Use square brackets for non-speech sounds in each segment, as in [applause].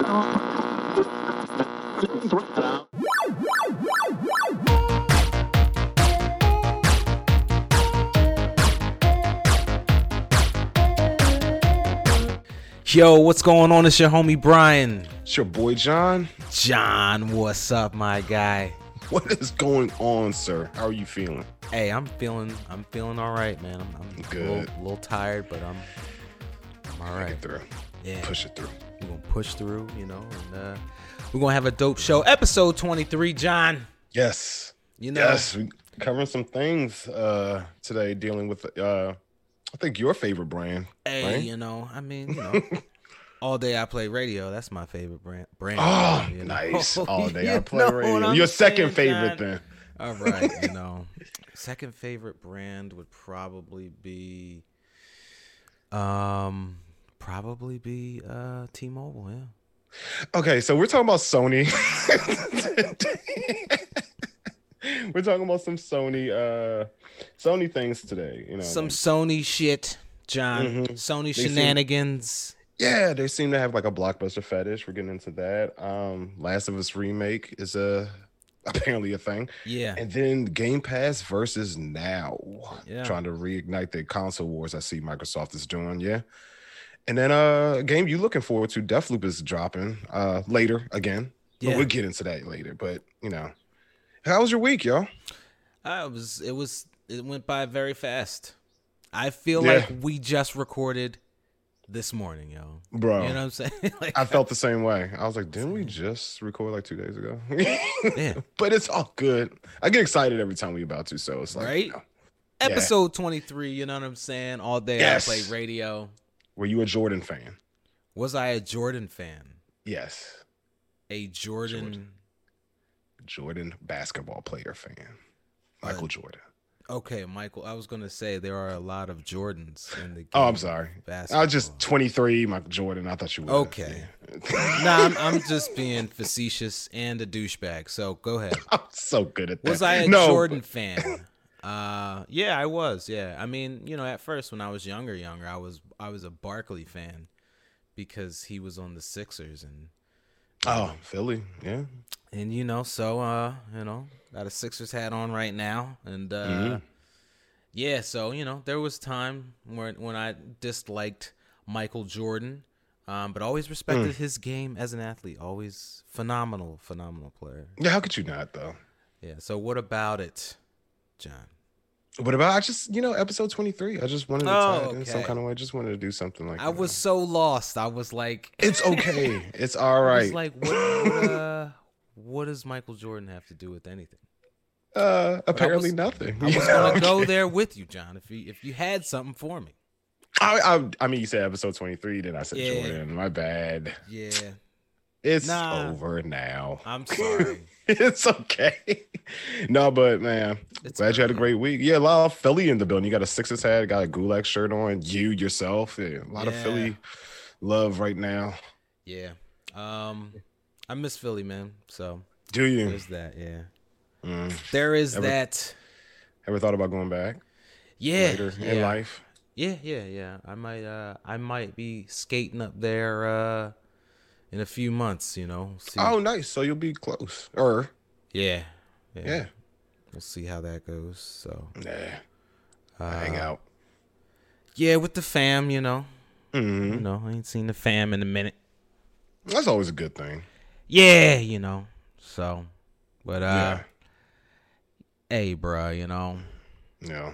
Yo, what's going on? It's your homie Brian. It's your boy John. John, what's up, my guy? What is going on, sir? How are you feeling? Hey, I'm feeling I'm feeling all right, man. I'm, I'm Good. A little, little tired, but I'm I'm all right. Through. Yeah, Push it through. We're gonna push through, you know, and uh, we're gonna have a dope show. Episode 23, John. Yes. You know, Yes. We covering some things uh today dealing with uh I think your favorite brand. hey, right? you know, I mean, you know, [laughs] all day I play radio. That's my favorite brand. brand Oh, you know? nice. [laughs] All day I play radio. Your second saying, favorite John? then. All right, you [laughs] know, second favorite brand would probably be, um, probably be uh T-Mobile. Yeah. Okay, so we're talking about Sony. [laughs] we're talking about some Sony uh Sony things today, you know. Some like- Sony shit, John. Mhm. Sony seem- shenanigans. Yeah, they seem to have like a blockbuster fetish. We're getting into that. Um, Last of Us remake is a [laughs] apparently a thing, Yeah. and then Game Pass versus Now, Yeah. trying to reignite the console wars. I see Microsoft is doing. Yeah, and then uh, a game you looking forward to? Deathloop is dropping uh later again. But Yeah. we'll get into that later. But you know, how was your week, yo? I was. It was. It went by very fast. I feel Yeah. like we just recorded this morning, yo. Bro, You know what I'm saying? [laughs] like, I felt the same way. I was like, didn't we just record like two days ago? Yeah. [laughs] But it's all good. I get excited every time we about to, so it's like, Right? you know. episode 23. You know what I'm saying? All day Yes. I play radio. Were you a Jordan fan? Was I a Jordan fan? Yes, A Jordan. Jordan. Jordan basketball player fan. Michael Uh, Jordan. Okay, Michael. I was gonna say there are a lot of Jordans in the. Game Oh, I'm sorry. I was just 23, Michael Jordan. I thought you were. Okay. nah, I'm, I'm [laughs] just being facetious and a douchebag. So go ahead. I'm so good at that. Was I a no, Jordan fan? Uh, yeah, I was. Yeah, I mean, you know, at first when I was younger, younger, I was I was a Barkley fan because he was on the Sixers and Oh, Philly. Yeah. and you know, so uh, you know, got a Sixers hat on right now, and uh, Mhm. yeah, so you know, there was time when when I disliked Michael Jordan, um, but always respected Mm. his game as an athlete. Always phenomenal, phenomenal player. Yeah. How could you not though? Yeah. So what about it, John? What about I just you know episode 23? I just wanted to Oh, tie it in some kind of way. I just wanted to do something like that. I that. was so lost. I was like, It's okay. [laughs] it's all right. Like, what, uh, what does Michael Jordan have to do with anything? uh, apparently was- nothing. I was Yeah, gonna [laughs] go there with you, John. If you if you had something for me, I, I, I mean, you said episode 23, then I said Yeah. Jordan. My bad. yeah, It's Nah. over now. [laughs] I'm sorry. it's okay. no, but man, It's glad you had a great week. Yeah, a lot of Philly in the building. You got a Sixers hat, got a Gulak shirt on. You yourself, yeah, a lot of Philly love right now. Yeah, um, I miss Philly, man. So Do you there's that. Yeah, Mm. there is Ever- that. ever thought about going back Yeah, later yeah. in life? Yeah, yeah, yeah. I might uh I might be skating up there uh in a few months, you know. See. Oh, nice. So you'll be close. Or yeah. Yeah. yeah, We'll see how that goes. So, yeah, uh, hang out. Yeah, with the fam, you know. hmm You know, I ain't seen the fam in a minute. That's always a good thing. Yeah, you know. So, but uh yeah, hey, bro, you know. yeah.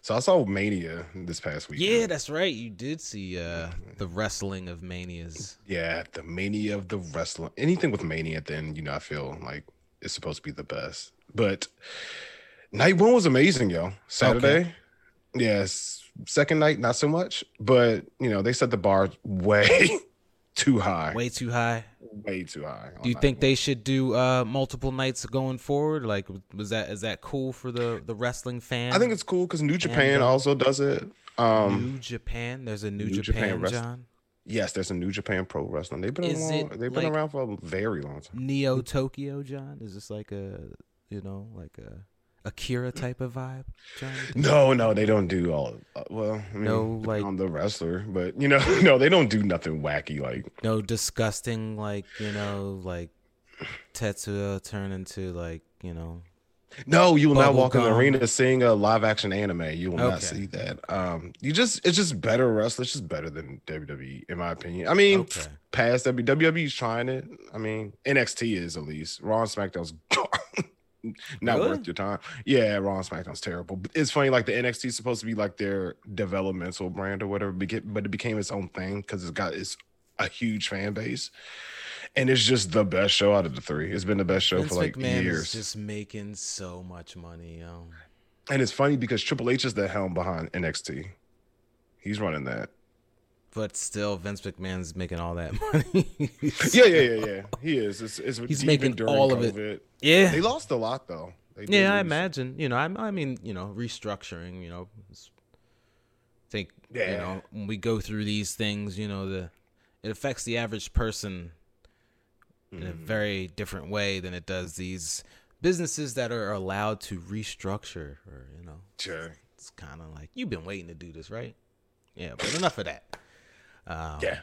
So I saw Mania this past week. Yeah, that's right. You did see uh the wrestling of manias. Yeah, the mania of the wrestling. Anything with mania, then you know I feel like it's supposed to be the best. But night one was amazing, yo. Saturday, yes. Second night, not so much. But you know they set the bar [laughs] way too high, way, too high. Way too high. Do you think one. they should do uh multiple nights going forward? Like was that is that cool for the the wrestling fan? I think it's cool because New Japan uh, also does it. Um, New Japan. There's a New, New Japan, Japan John. yes, there's a New Japan Pro Wrestling. They've been long, they've been like- around for a very long time. Neo Tokyo, John. Is this like a you know like a Akira type of vibe? John? No, no, they don't do all. Uh, well, I mean, No, like- on the wrestler, but you know, [laughs] no, they don't do nothing wacky like. No disgusting like you know like Tetsuya turn into like you know No, you will not walk in the arena seeing a live action anime. You will not see that. Um, you just it's just better wrestlers, just better than WWE, in my opinion. I mean, okay past WWE, WWE's trying it. I mean, NXT is at least. Raw and SmackDown's [laughs] not Really? worth your time. Yeah, Raw and SmackDown's terrible. But it's funny, like the NXT is supposed to be like their developmental brand or whatever, but it became its own thing because it's got it's a huge fan base. And it's just the best show out of the three. It's been the best show Vince for like McMahon years. just making so much money yo And it's funny because Triple H is the helm behind NXT. He's running that. But still Vince McMahon's making all that money [laughs] Yeah, yeah, yeah, yeah. He is. It's, it's He's making during all of it. Yeah They lost a lot though. They did Yeah, I lose. imagine. You know, I, I mean, you know, restructuring. You know, it's- think you Yeah. know when we go through these things, you know, the it affects the average person in a Mm-hmm. very different way than it does these businesses that are allowed to restructure. Or you know, Sure. it's kind of like you've been waiting to do this, right? Yeah, but enough of that. Um, Yeah.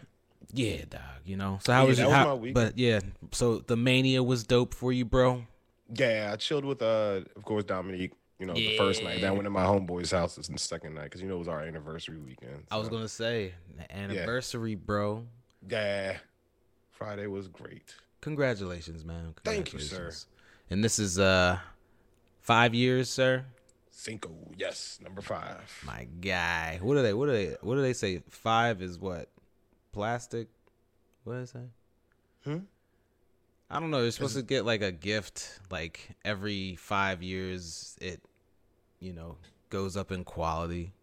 yeah, dog. You know, so how Yeah, was your was how. But yeah, so the mania was dope for you, bro. Yeah, I chilled with uh of course Dominique, you know, the first night. Then I went to my homeboy's house the second night because you know it was our anniversary weekend. I was gonna say the anniversary, bro. Yeah. Friday was great. Congratulations, man. Thank you, sir. And this is uh five years, sir. Cinco, yes, number five. My guy. What do they? What do they? What do they say? Five is what? Plastic. What is that? Hmm? I don't know. You're supposed to get like a gift, like every five years. It, you know, goes up in quality.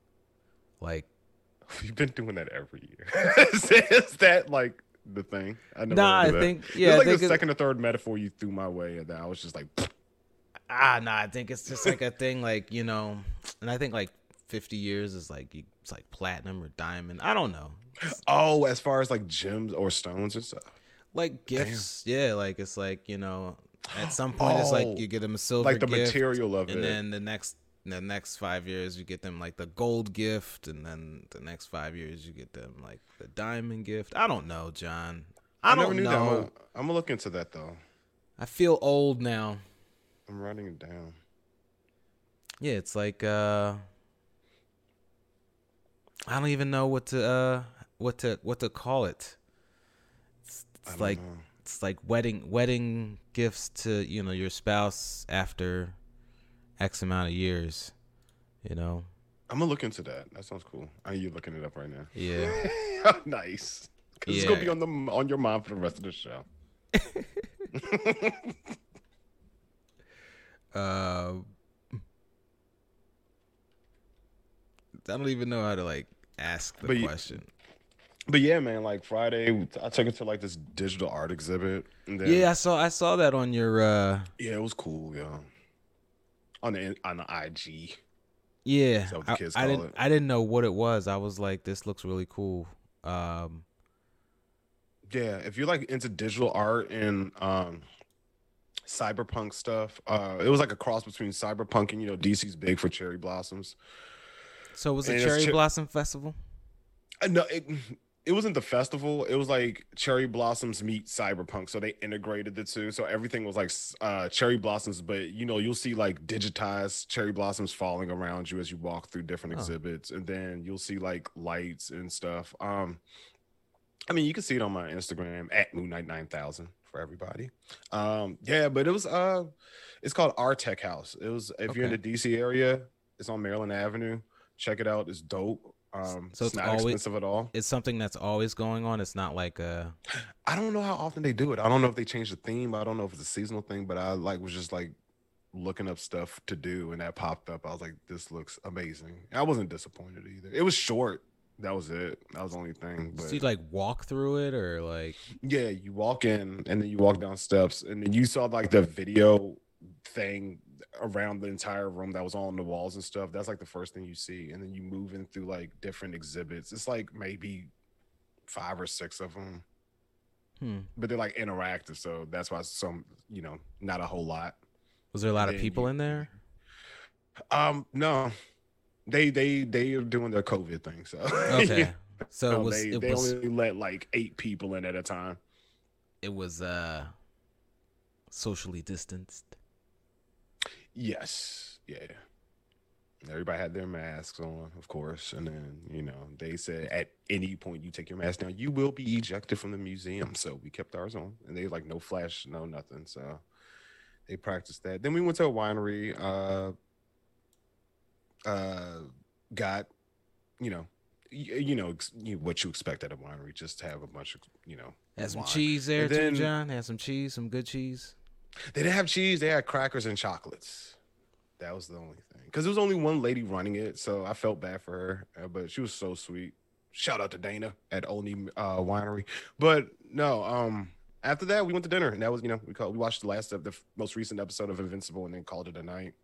Like [laughs] You've been doing that every year. [laughs] is, that like the thing? I never Nah, I that. think- yeah, like the second or third metaphor you threw my way, and then I was just like, [laughs] ah, nah. I think it's just like a thing, like you know, and I think like fifty years is like it's like platinum or diamond. I don't know. oh, as far as like gems or stones and stuff. like gifts yeah like it's like you know at some point it's like Oh, you get them a silver Like the gift, material of and it. And then the next the next five years you get them like the gold gift and then the next five years you get them like the diamond gift i don't know john i, never don't know that. I'm gonna, I'm gonna look into that though. i feel old now I'm writing it down. yeah it's like uh i don't even know what to uh what to what to call it it's, it's like know. it's like wedding wedding gifts to you know your spouse after x amount of years you know I'm gonna look into that. That sounds cool. Are you looking it up right now? yeah [laughs] nice. 'Cause it's gonna be on the on your mind for the rest of the show. [laughs] uh i don't even know how to like ask the But question But yeah, man, like Friday, I took it to like this digital art exhibit. And then, yeah i saw i saw that on your uh yeah, it was cool, yeah. On the on the IG. yeah I, kids I didn't it? i didn't know what it was i was like this looks really cool um Yeah, if you're like into digital art and um cyberpunk stuff, uh it was like a cross between cyberpunk and you know DC's big for cherry blossoms. so was it And it's cherry cher- blossom festival Uh, no, it, it wasn't the festival. It was like cherry blossoms meet cyberpunk. So they integrated the two. So everything was like uh, cherry blossoms, but you know, you'll see like digitized cherry blossoms falling around you as you walk through different Oh. exhibits, and then you'll see like lights and stuff. Um, I mean, you can see it on my Instagram at Moon Knight Nine Thousand for everybody. Um, yeah, but it was uh, it's called ARTECHOUSE. It was if you're in the DC area, it's on Maryland Avenue. Check it out. It's dope. Um, So it's, it's not always- expensive at all. it's something that's always going on it's not like uh I don't know how often they do it. I don't know if they change the theme. I don't know if it's a seasonal thing, but I like was just like looking up stuff to do and that popped up. I was like, this looks amazing. I wasn't disappointed either. It was short. That was it. That was the only thing. But so you like walk through it or like yeah, you walk in and then you walk down steps and then you saw like the video thing around the entire room that was all on the walls and stuff. That's like the first thing you see. And then you move in through like different exhibits. It's like maybe five or six of them. hmm. but they're like interactive, so that's why some, you know, not a whole lot. was there a lot of people you- in there Um, no, they they they are doing their COVID thing. So [laughs] Okay. So No, it was they, it they was only let like eight people in at a time. it was uh socially distanced. Yes, yeah. Everybody had their masks on, of course, and then you know they said at any point you take your mask down, you will be ejected from the museum. So we kept ours on, and they like no flash, no nothing. So they practiced that. Then we went to a winery. Uh, uh, got you know, y- you know ex- you, what you expect at a winery, just to have a bunch of you know. Had some wine. cheese there And too, then- John. Had some cheese, some good cheese. They didn't have cheese. They had crackers and chocolates. That was the only thing. Because there was only one lady running it, so I felt bad for her. uh, But she was so sweet. Shout out to Dana at Olney uh, Winery. But no, um, after that we went to dinner, and that was you know we called we watched the last of the most recent episode of Invincible, and then called it a night.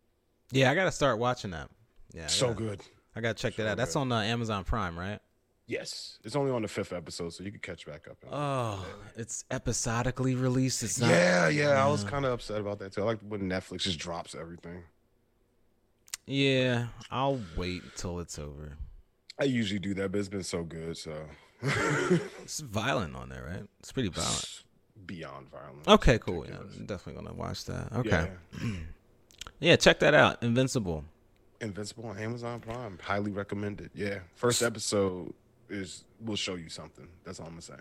Yeah, I gotta start watching that. Yeah, so gotta- good. I gotta check that So out. That's good. on uh, Amazon Prime, right? Yes, it's only on the fifth episode, so you can catch back up. Oh, it's episodically released. It's not. yeah, yeah. I was kind of upset about that too. I like when Netflix just drops everything. Yeah, I'll wait until it's over. I usually do that, but it's been so good, so [laughs] It's violent on there, right? It's pretty violent. beyond violent. Okay, cool. Yeah. I'm definitely gonna watch that. Okay. Yeah. [clears throat] Yeah, check that out. Invincible. Invincible on Amazon Prime. Highly recommended. Yeah. First episode is will show you something. That's all I'm gonna say.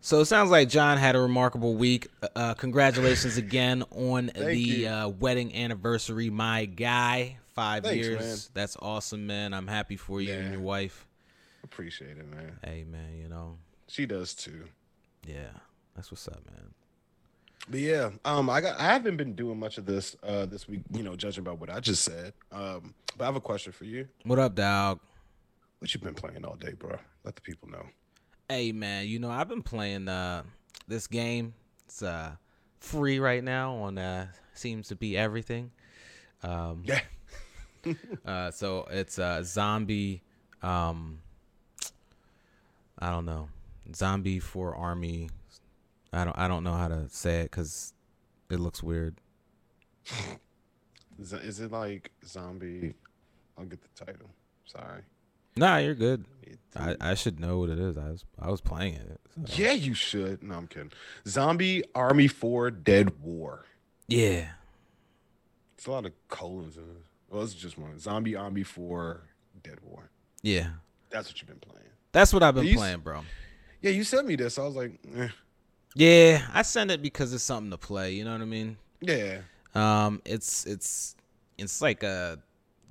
So it sounds like John had a remarkable week. Uh, congratulations [laughs] again on the uh, wedding anniversary, my guy. Five Thanks, years. man. That's awesome, man. I'm happy for you and your wife. Appreciate it, man. Hey, man. You know, She does too. yeah, that's what's up, man. But yeah, um, I got I haven't been doing much of this uh this week, you know, judging by what I just said. Um, but I have a question for you. What up, dog? What you been playing all day, bro? Let the people know. Hey, man. You know, I've been playing uh, this game. It's uh, free right now on uh, seems to be everything. Um, Yeah. [laughs] Uh, so it's uh, zombie. Um, I don't know, zombie for army. I don't. I don't know how to say it because it looks weird. Is it like zombie? I'll get the title. Sorry. Nah, you're good. I, I should know what it is. I was I was playing it. so. yeah, you should. No, I'm kidding. Zombie Army 4 Dead War. Yeah. It's a lot of colons in it. Well, it's just one. Zombie Army 4 Dead War. Yeah. That's what you've been playing. That's what I've been These- playing, bro. Yeah, you sent me this. I was like, eh. Yeah, I send it because it's something to play. You know what I mean? yeah. Um, it's it's it's like a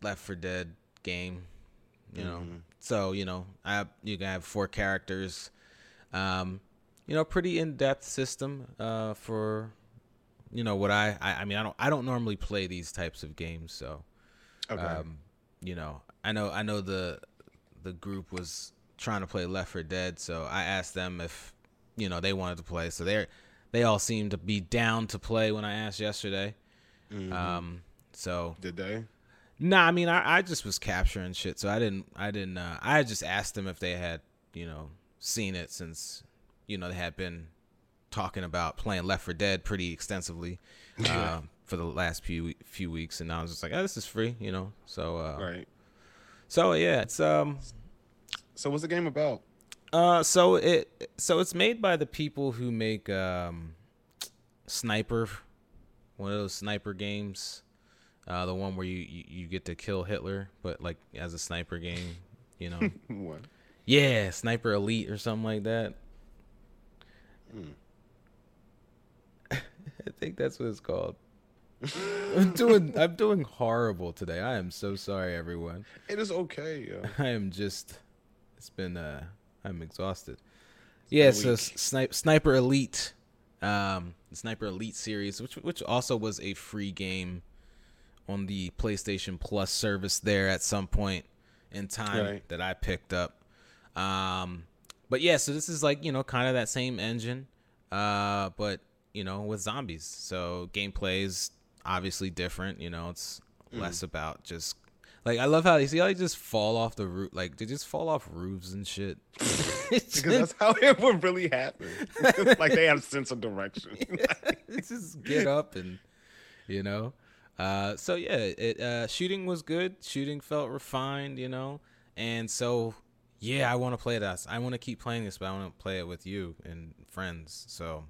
Left 4 Dead game, you know. Mhm. So you know, I you can have four characters. Um, you know, pretty in depth system. Uh, for you know what I, I I mean I don't I don't normally play these types of games, so Okay. um, you know I know I know the the group was trying to play Left 4 Dead, so I asked them if you know they wanted to play. So they're they all seemed to be down to play when I asked yesterday. Mhm. Um, so Did they? nah, I mean, I, I just was capturing shit, so I didn't, I didn't, uh, I just asked them if they had, you know, seen it since, you know, they had been talking about playing Left 4 Dead pretty extensively, [laughs] uh, for the last few few weeks, and I was just like, oh, this is free, you know, so, uh, Right. so yeah, it's um, So what's the game about? Uh, so it, so it's made by the people who make um, Sniper, one of those sniper games. Uh, the one where you, you, you get to kill Hitler, but like as a sniper game, you know. [laughs] What? yeah, Sniper Elite or something like that. Hmm. [laughs] I think that's what it's called. I'm doing [laughs] I'm doing horrible today. I am so sorry everyone. It is okay, yo. I am just it's been uh I'm exhausted. Yeah, so week. snipe, Sniper Elite um Sniper Elite series which which also was a free game on the PlayStation Plus service there at some point in time Right. that I picked up. Um but yeah, so this is like, you know, kind of that same engine uh but you know, with zombies. So gameplay is obviously different, you know, it's Mm. less about just like I love how you see how they just fall off the roof like they just fall off roofs and shit. [laughs] Because that's how it would really happen. like they have a sense of direction. [laughs] just get up and you know Uh, so yeah, it uh, shooting was good. Shooting felt refined, you know, and so yeah, I want to play this. I want to keep playing this, but I want to play it with you and friends. So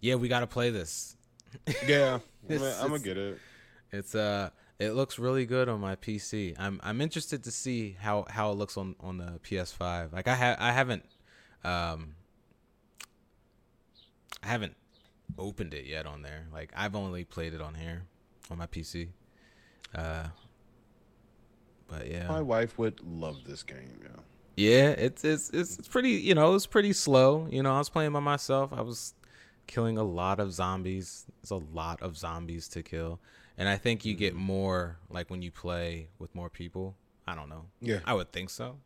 yeah, we got to play this. Yeah, [laughs] I'm gonna get it. It's uh, it looks really good on my PC. I'm I'm interested to see how how it looks on on the PS5. Like I have I haven't um I haven't opened it yet on there. Like I've only played it on here on my PC. Uh but yeah. My wife would love this game, yeah. Yeah, it's it's it's pretty, you know, it's pretty slow. You know, I was playing by myself. I was killing a lot of zombies. There's a lot of zombies to kill. And I think you get mm-hmm. more like when you play with more people. I don't know. Yeah. I would think so.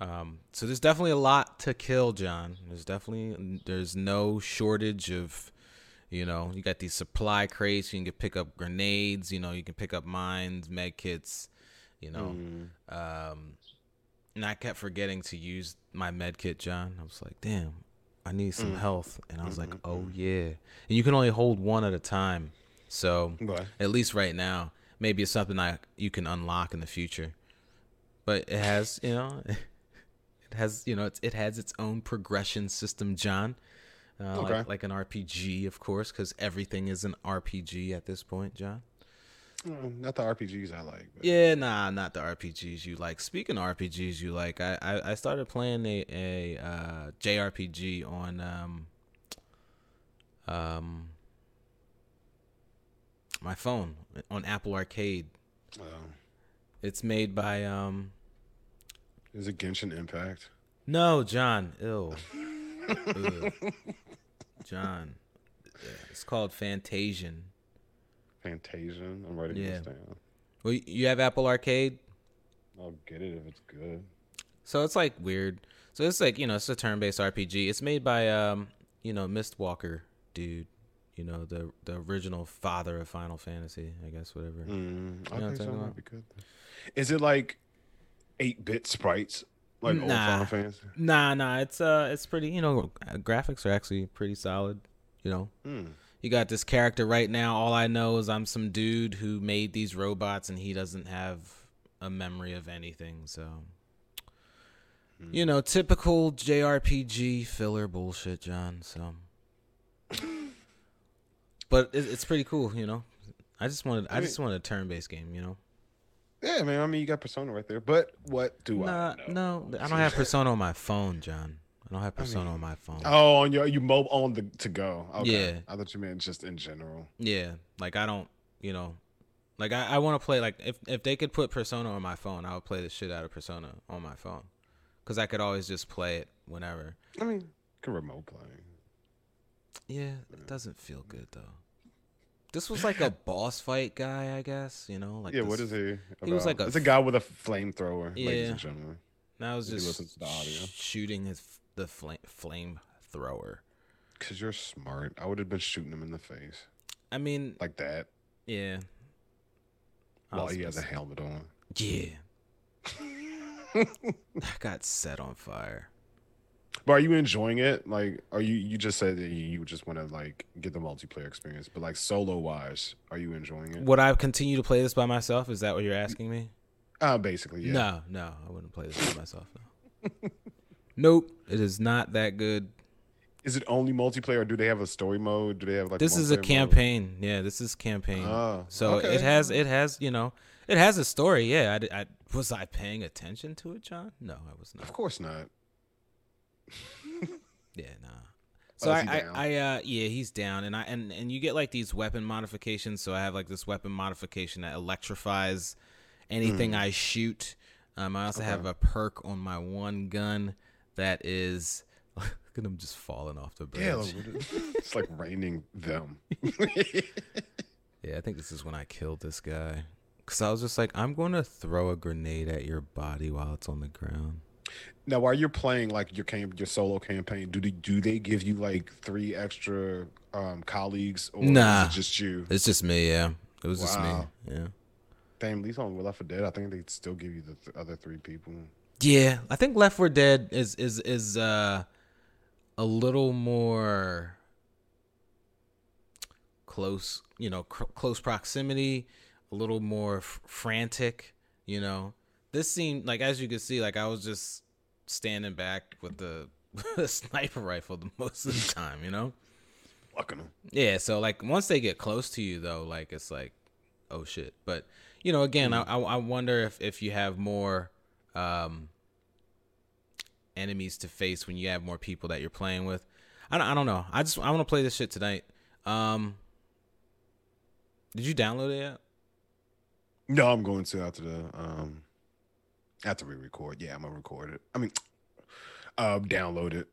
Um, so there's definitely a lot to kill, John. There's definitely there's no shortage of, you know, you got these supply crates. You can pick up grenades. You know, you can pick up mines, med kits. You know, mm. um, and I kept forgetting to use my med kit, John. I was like, damn, I need some mm. health, and I was mm-hmm. like, oh yeah. And you can only hold one at a time, so at least right now, maybe it's something I you can unlock in the future. But it has, you know. [laughs] It has, you know, it's, it has its own progression system, John. Uh, okay. like, like an RPG, of course, because everything is an RPG at this point, John. Mm, not the RPGs I like. But. Yeah, nah, not the RPGs you like. Speaking of RPGs you like, I I, I started playing a a uh, JRPG on um um my phone on Apple Arcade. Oh. It's made by um is it Genshin Impact? No, John. Ill. John. Yeah, it's called Fantasian. Fantasian. I'm writing yeah. this down. Well, you have Apple Arcade. I'll get it if it's good. So it's like weird. So it's like you know it's a turn-based RPG. It's made by um you know Mistwalker dude. You know the the original father of Final Fantasy. I guess whatever. Mm, I think so. Might be good. Is it like eight bit sprites like nah. old Final Fantasy? Nah, nah. It's uh, it's pretty. You know, graphics are actually pretty solid. You know, mm. you got this character right now. All I know is I'm some dude who made these robots, and he doesn't have a memory of anything. So, mm. you know, typical JRPG filler bullshit, John. So, but it's pretty cool. You know, I just wanted, I, I just wanted a turn based game. You know. Yeah, man. I mean, you got Persona right there. But what do nah, I know? No, I don't have Persona on my phone, John. I don't have Persona I mean, on my phone. Oh, on your you mobile on the to go. Okay. Yeah, I thought you meant just in general. Yeah, like I don't, you know, like I, I want to play. Like if if they could put Persona on my phone, I would play the shit out of Persona on my phone, because I could always just play it whenever. I mean, can remote play. Yeah, it doesn't feel good though. This was like a [laughs] boss fight guy, I guess. You know, like yeah. This, what is he? About? He was like a. It's a guy with a flamethrower, yeah. ladies and gentlemen. Now I was just sh- shooting his the flame flamethrower. Cause you're smart. I would have been shooting him in the face. I mean, like that. Yeah. While he has a helmet on. Yeah. [laughs] [laughs] I got set on fire. But are you enjoying it? Like, are you? You just said that you just want to like get the multiplayer experience, but like solo wise, are you enjoying it? Would I continue to play this by myself? Is that what you're asking me? Uh, basically, yeah. No, no, I wouldn't play this by myself. No. [laughs] nope, it is not that good. Is it only multiplayer? or Do they have a story mode? Do they have like? This is a campaign. Mode? Yeah, this is campaign. Oh, so okay. it has it has you know it has a story. Yeah, I, I was I paying attention to it, John? No, I was not. Of course not. [laughs] yeah, nah. So oh, I, I, I, uh, yeah, he's down, and I, and and you get like these weapon modifications. So I have like this weapon modification that electrifies anything mm. I shoot. Um, I also okay. have a perk on my one gun that is. [laughs] Look at him just falling off the bridge. Yeah, [laughs] it's like raining them. yeah, I think this is when I killed this guy. Cause I was just like, I'm going to throw a grenade at your body while it's on the ground. Now, while you're playing like your camp, your solo campaign, do they do they give you like three extra um, colleagues, or nah, it just you? It's just me. Yeah, it was wow. just me. Yeah. Damn, at least on Left 4 Dead, I think they still give you the th- other three people. Yeah, I think Left 4 Dead is is is uh a little more close, you know, cr- close proximity, a little more f- frantic, you know. This seemed like as you can see like I was just standing back with the [laughs] sniper rifle the most of the [laughs] time, you know? Fucking them. Yeah, so like once they get close to you though, like it's like, oh shit. But you know, again, I, I I wonder if if you have more um enemies to face when you have more people that you're playing with. I don't, I don't know. I just I want to play this shit tonight. Um, did you download it yet? No, I'm going to after the um after we record. Yeah, I'm gonna record it. I mean, [tsk] uh, download it.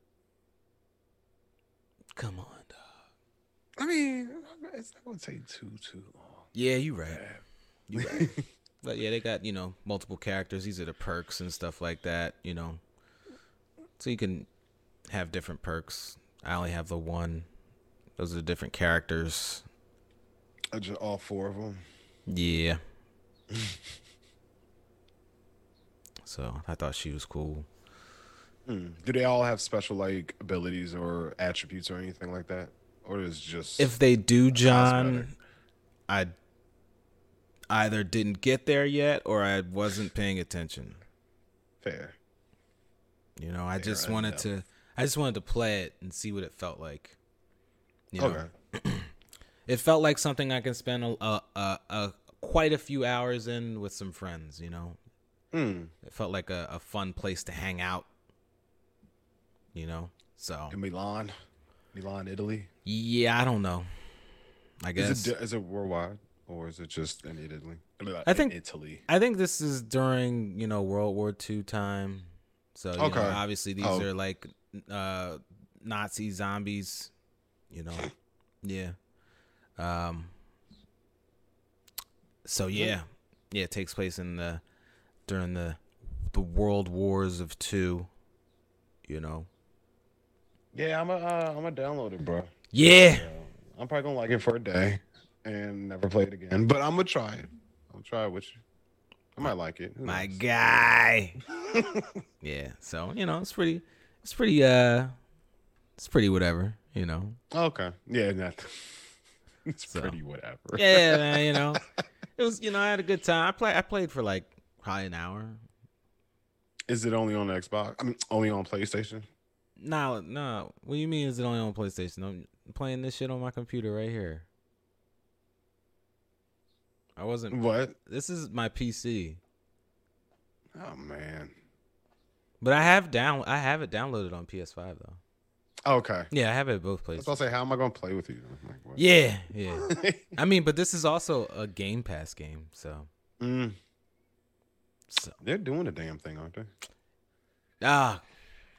Come on, dog. I mean, it's not gonna take too too long. Yeah, you right. You right. [laughs] but yeah, they got you know multiple characters. These are the perks and stuff like that. You know, so you can have different perks. I only have the one. Those are the different characters. Uh, Just all four of them. Yeah. [laughs] so I thought she was cool. Hmm. Do they all have special like abilities or attributes or anything like that, or is it just If they do, John, I either didn't get there yet or I wasn't paying attention. fair? You know, I just wanted enough. to I just wanted to play it and see what it felt like. You know, Okay. [clears throat] it felt like something I can spend a, a, a, a quite a few hours in with some friends, you know. Hmm. It felt like a, a fun place to hang out. You know? So, In Milan, Milan, Italy. yeah, I don't know. I guess Is it is it worldwide or is it just in Italy? I think- in Italy. I think this is during, you know, World War II time. So, you Okay. know, obviously these Oh. are like uh Nazi zombies, you know. Yeah. Um So yeah. Yeah, it takes place in the during the the world wars of 2, you know. Yeah, I'm a uh, I'm a download it, bro. Yeah. Yeah, I'm probably gonna like it for a day and never play it again. But I'm gonna try it. I'll try it with you. I might like it. Who My knows? guy. [laughs] yeah. So, you know, it's pretty it's pretty uh it's pretty whatever, you know. Okay. Yeah, not. [laughs] It's So. pretty whatever. yeah, man, you [laughs] know, it was you know I had a good time. I play I played for like probably an hour. Is it only on Xbox? I mean, only on PlayStation? No, no. What do you mean? Is it only on PlayStation? I'm playing this shit on my computer right here. I wasn't. What? This is my PC, Oh man. but I have down. I have it downloaded on PS5 though. Okay. Yeah, I have it both I was places. about to say, how am I gonna play with you? Like. Yeah, yeah. [laughs] I mean, but this is also a Game Pass game, so Mm, so they're doing the damn thing, aren't they? ah,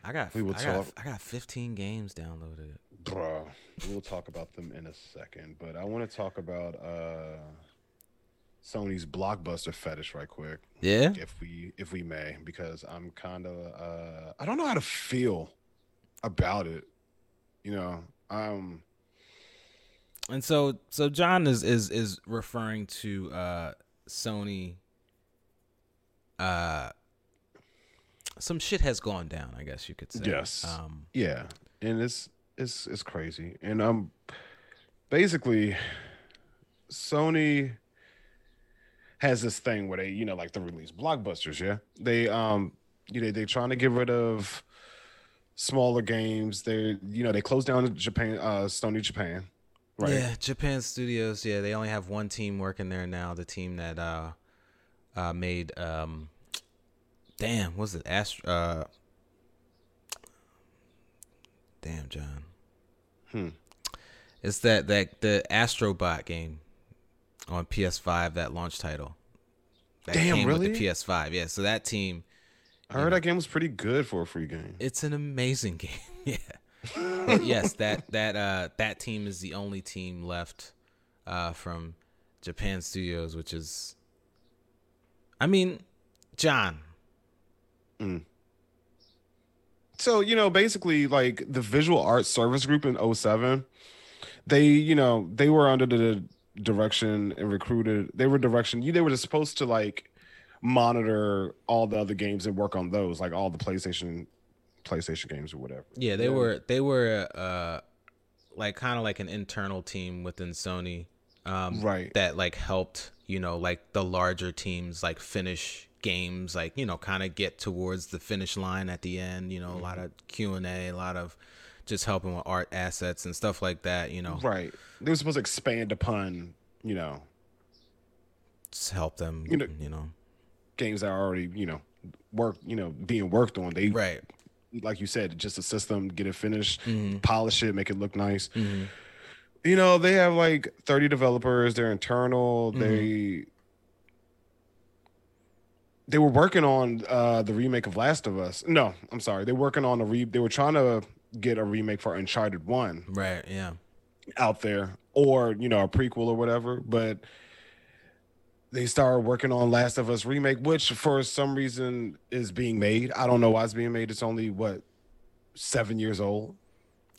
I got We will I got talk- I got 15 games downloaded. Bro, we'll talk about them in a second, but I want to talk about uh Sony's blockbuster fetish right quick, Yeah. if we if we may, because I'm kind of uh I don't know how to feel about it. You know, um, And so so John is is is referring to uh Sony uh some shit has gone down, I guess you could say. Yes. Um yeah, and it's it's it's crazy, and um, basically, Sony has this thing where they, you know, like the release blockbusters. Yeah, they um, you know, they're trying to get rid of smaller games. They, you know, they closed down Japan, uh, Sony Japan. Right. Yeah, Japan Studios, yeah, they only have one team working there now, the team that uh uh made um damn, was it Astro? uh Damn, John. Hmm. It's that that the Astrobot game on PS5 that launch title. That Damn, came with the PS5. Yeah, so that team I heard that game was pretty good for a free game. it's an amazing [laughs] game. yeah. [laughs] Yes, that that uh that team is the only team left uh from Japan Studios, which is I mean, John. So, you know, basically like the visual arts service group in 07, they, you know, they were under the direction and recruited. They were direction, you they were supposed to like monitor all the other games and work on those, like all the PlayStation PlayStation games or whatever. Yeah, they Yeah. were they were uh like kind of like an internal team within Sony, um, Right. That like helped you know like the larger teams like finish games, like you know kind of get towards the finish line at the end. You know, a lot of Q and A, a lot of just helping with art assets and stuff like that. You know, Right. They were supposed to expand upon, you know, just help them. You know- you know, games that are already, you know, work, you know, being worked on. They right. like you said, just a system, get it finished, Mhm. polish it, make it look nice. Mhm. You know, they have like 30 developers, they're internal, Mm-hmm. they they were working on uh the remake of Last of Us. No, I'm sorry. They're working on a re they were trying to get a remake for Uncharted 1 Right. Yeah. out there or, you know, a prequel or whatever, but they started working on Last of Us remake, which for some reason is being made. I don't know why it's being made. It's only what seven years old.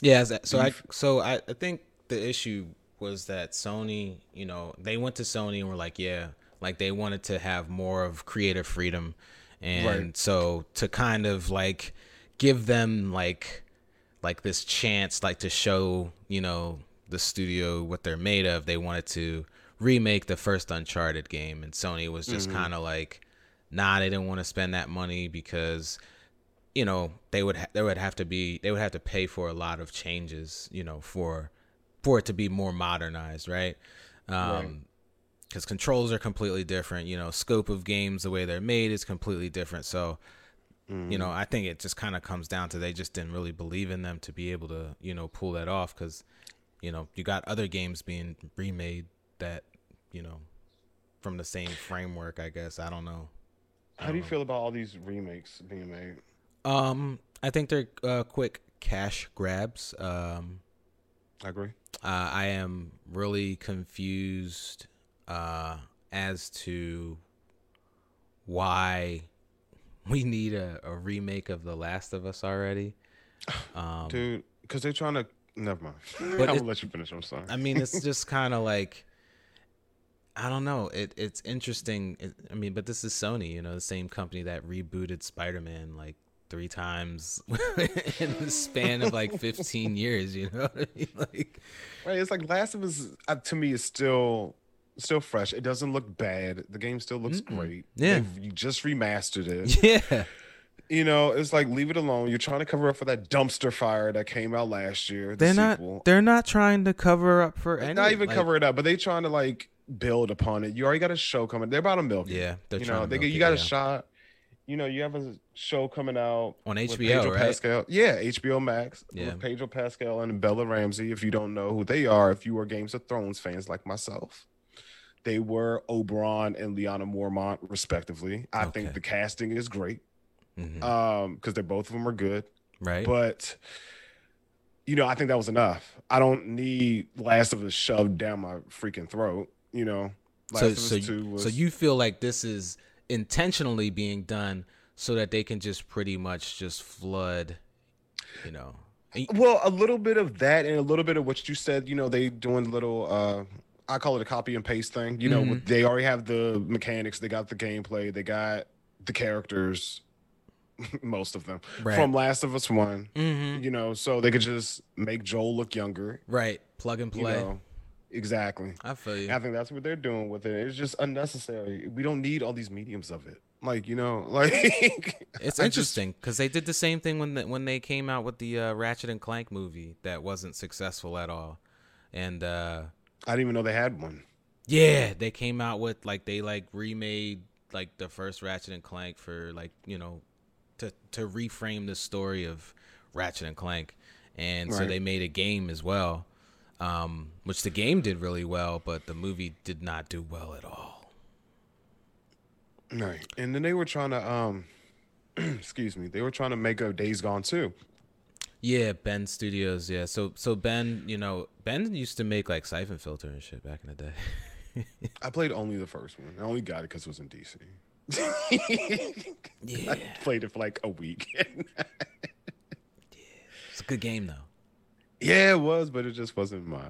Yeah, so I so I, I think the issue was that Sony, you know, they went to Sony and were like, yeah, like they wanted to have more of creative freedom. And Right. so to kind of like give them like like this chance like to show, you know, the studio what they're made of, they wanted to remake the first Uncharted game and Sony was just mm-hmm. kind of like nah, they didn't want to spend that money because you know they would ha- there would have to be they would have to pay for a lot of changes you know for for it to be more modernized right Right. um because controls are completely different you know scope of games the way they're made is completely different so you know i think it just kind of comes down to they just didn't really believe in them to be able to you know pull that off because you know you got other games being remade that you know from the same framework i guess i don't know How do you feel about all these remakes being made? Um, I think they're uh, quick cash grabs. Um, I agree. uh, I am really confused uh, as to why we need a, a remake of The Last of Us already. [sighs] Um, Dude, because they're trying to never mind. [laughs] I will let you finish. I'm sorry. I mean, it's just [laughs] kind of like I don't know. It it's interesting. It, I mean, but this is Sony, you know, the same company that rebooted Spider-Man like three times [laughs] in the span of like 15 years. You know, what I mean? [laughs] like Right, it's like Last of Us uh, to me is still still fresh. It doesn't look bad. The game still looks great. Yeah. You just remastered it. [laughs] yeah, you know, it's like leave it alone. You're trying to cover up for that dumpster fire that came out last year. The they're not they're not trying to cover up for any. not even like- cover it up, but they trying to like build upon it. You already got a show coming. They're about to milk it. Yeah, they're you know, they, you it, got a yeah. shot. You know, you have a show coming out On HBO, Pedro right? Pascal. Yeah, HBO Max Yeah. with Pedro Pascal and Bella Ramsey. If you don't know who they are, if you are Games of Thrones fans like myself, they were Oberyn and Lyanna Mormont, respectively. I think the casting is great Mhm. um because they're both of them are good right. but you know i think that was enough i don't need last of us shoved down my freaking throat you know last so of us so, 2 was so you feel like this is intentionally being done so that they can just pretty much just flood, you know. Well a little bit of that and a little bit of what you said you know they doing little uh i call it a copy and paste thing you know Mhm. they already have the mechanics they got the gameplay they got the characters [laughs] most of them Right. from last of us one Mhm. you know so they could just make joel look younger Right, plug and you play. know exactly I feel you. I think that's what they're doing with it. It's just unnecessary. We don't need all these mediums of it. Like you know, [laughs] like It's interesting because they did the same thing when the, when they came out with the uh, Ratchet and Clank movie that wasn't successful at all, and uh, I didn't even know they had one. yeah, they came out with like they like remade like the first Ratchet and Clank for like you know to to reframe the story of Ratchet and Clank, and so they made a game as well, um, which the game did really well, but the movie did not do well at all. Right. And then they were trying to um, [clears throat] excuse me, they were trying to make a Days Gone 2. Yeah, Bend Studios. Yeah, so so Bend, you know, Bend used to make like Siphon Filter and shit back in the day. [laughs] I played only the first one. I only got it because it was in DC. [laughs] yeah, [laughs] I played it for like a week. it's a good game though. Yeah, it was, but it just wasn't my.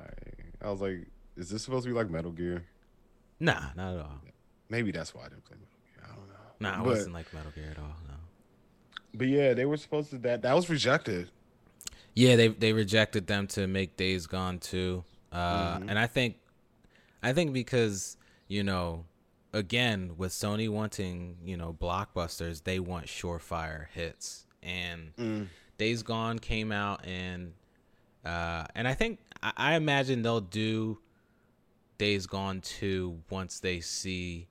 I was like, is this supposed to be like Metal Gear? Nah, not at all. Maybe that's why I didn't play Metal Gear. I don't know. Nah, it But- wasn't like Metal Gear at all. No. But yeah, they were supposed to that. That was rejected. Yeah, they they rejected them to make Days Gone 2, uh, Mhm. and I think, I think because you know, again with Sony wanting you know blockbusters, they want surefire hits, and Mm. Days Gone came out and uh, and I think I, I imagine they'll do Days Gone 2 once they see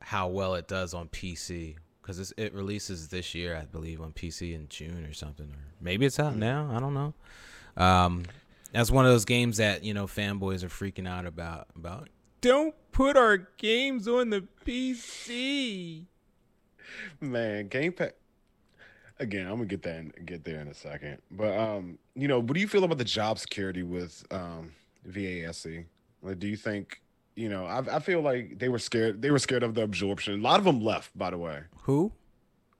how well it does on PC because it releases this year, I believe, on PC in June or something, or maybe it's out Hmm. now. I don't know. Um, that's one of those games that you know fanboys are freaking out about. About don't put our games on the PC. Man, Game Pass. Again, I'm gonna get that in, get there in a second. But um, you know, what do you feel about the job security with um VASC? Like, do you think you know? I, I feel like they were scared. They were scared of the absorption. A lot of them left, by the way. Who?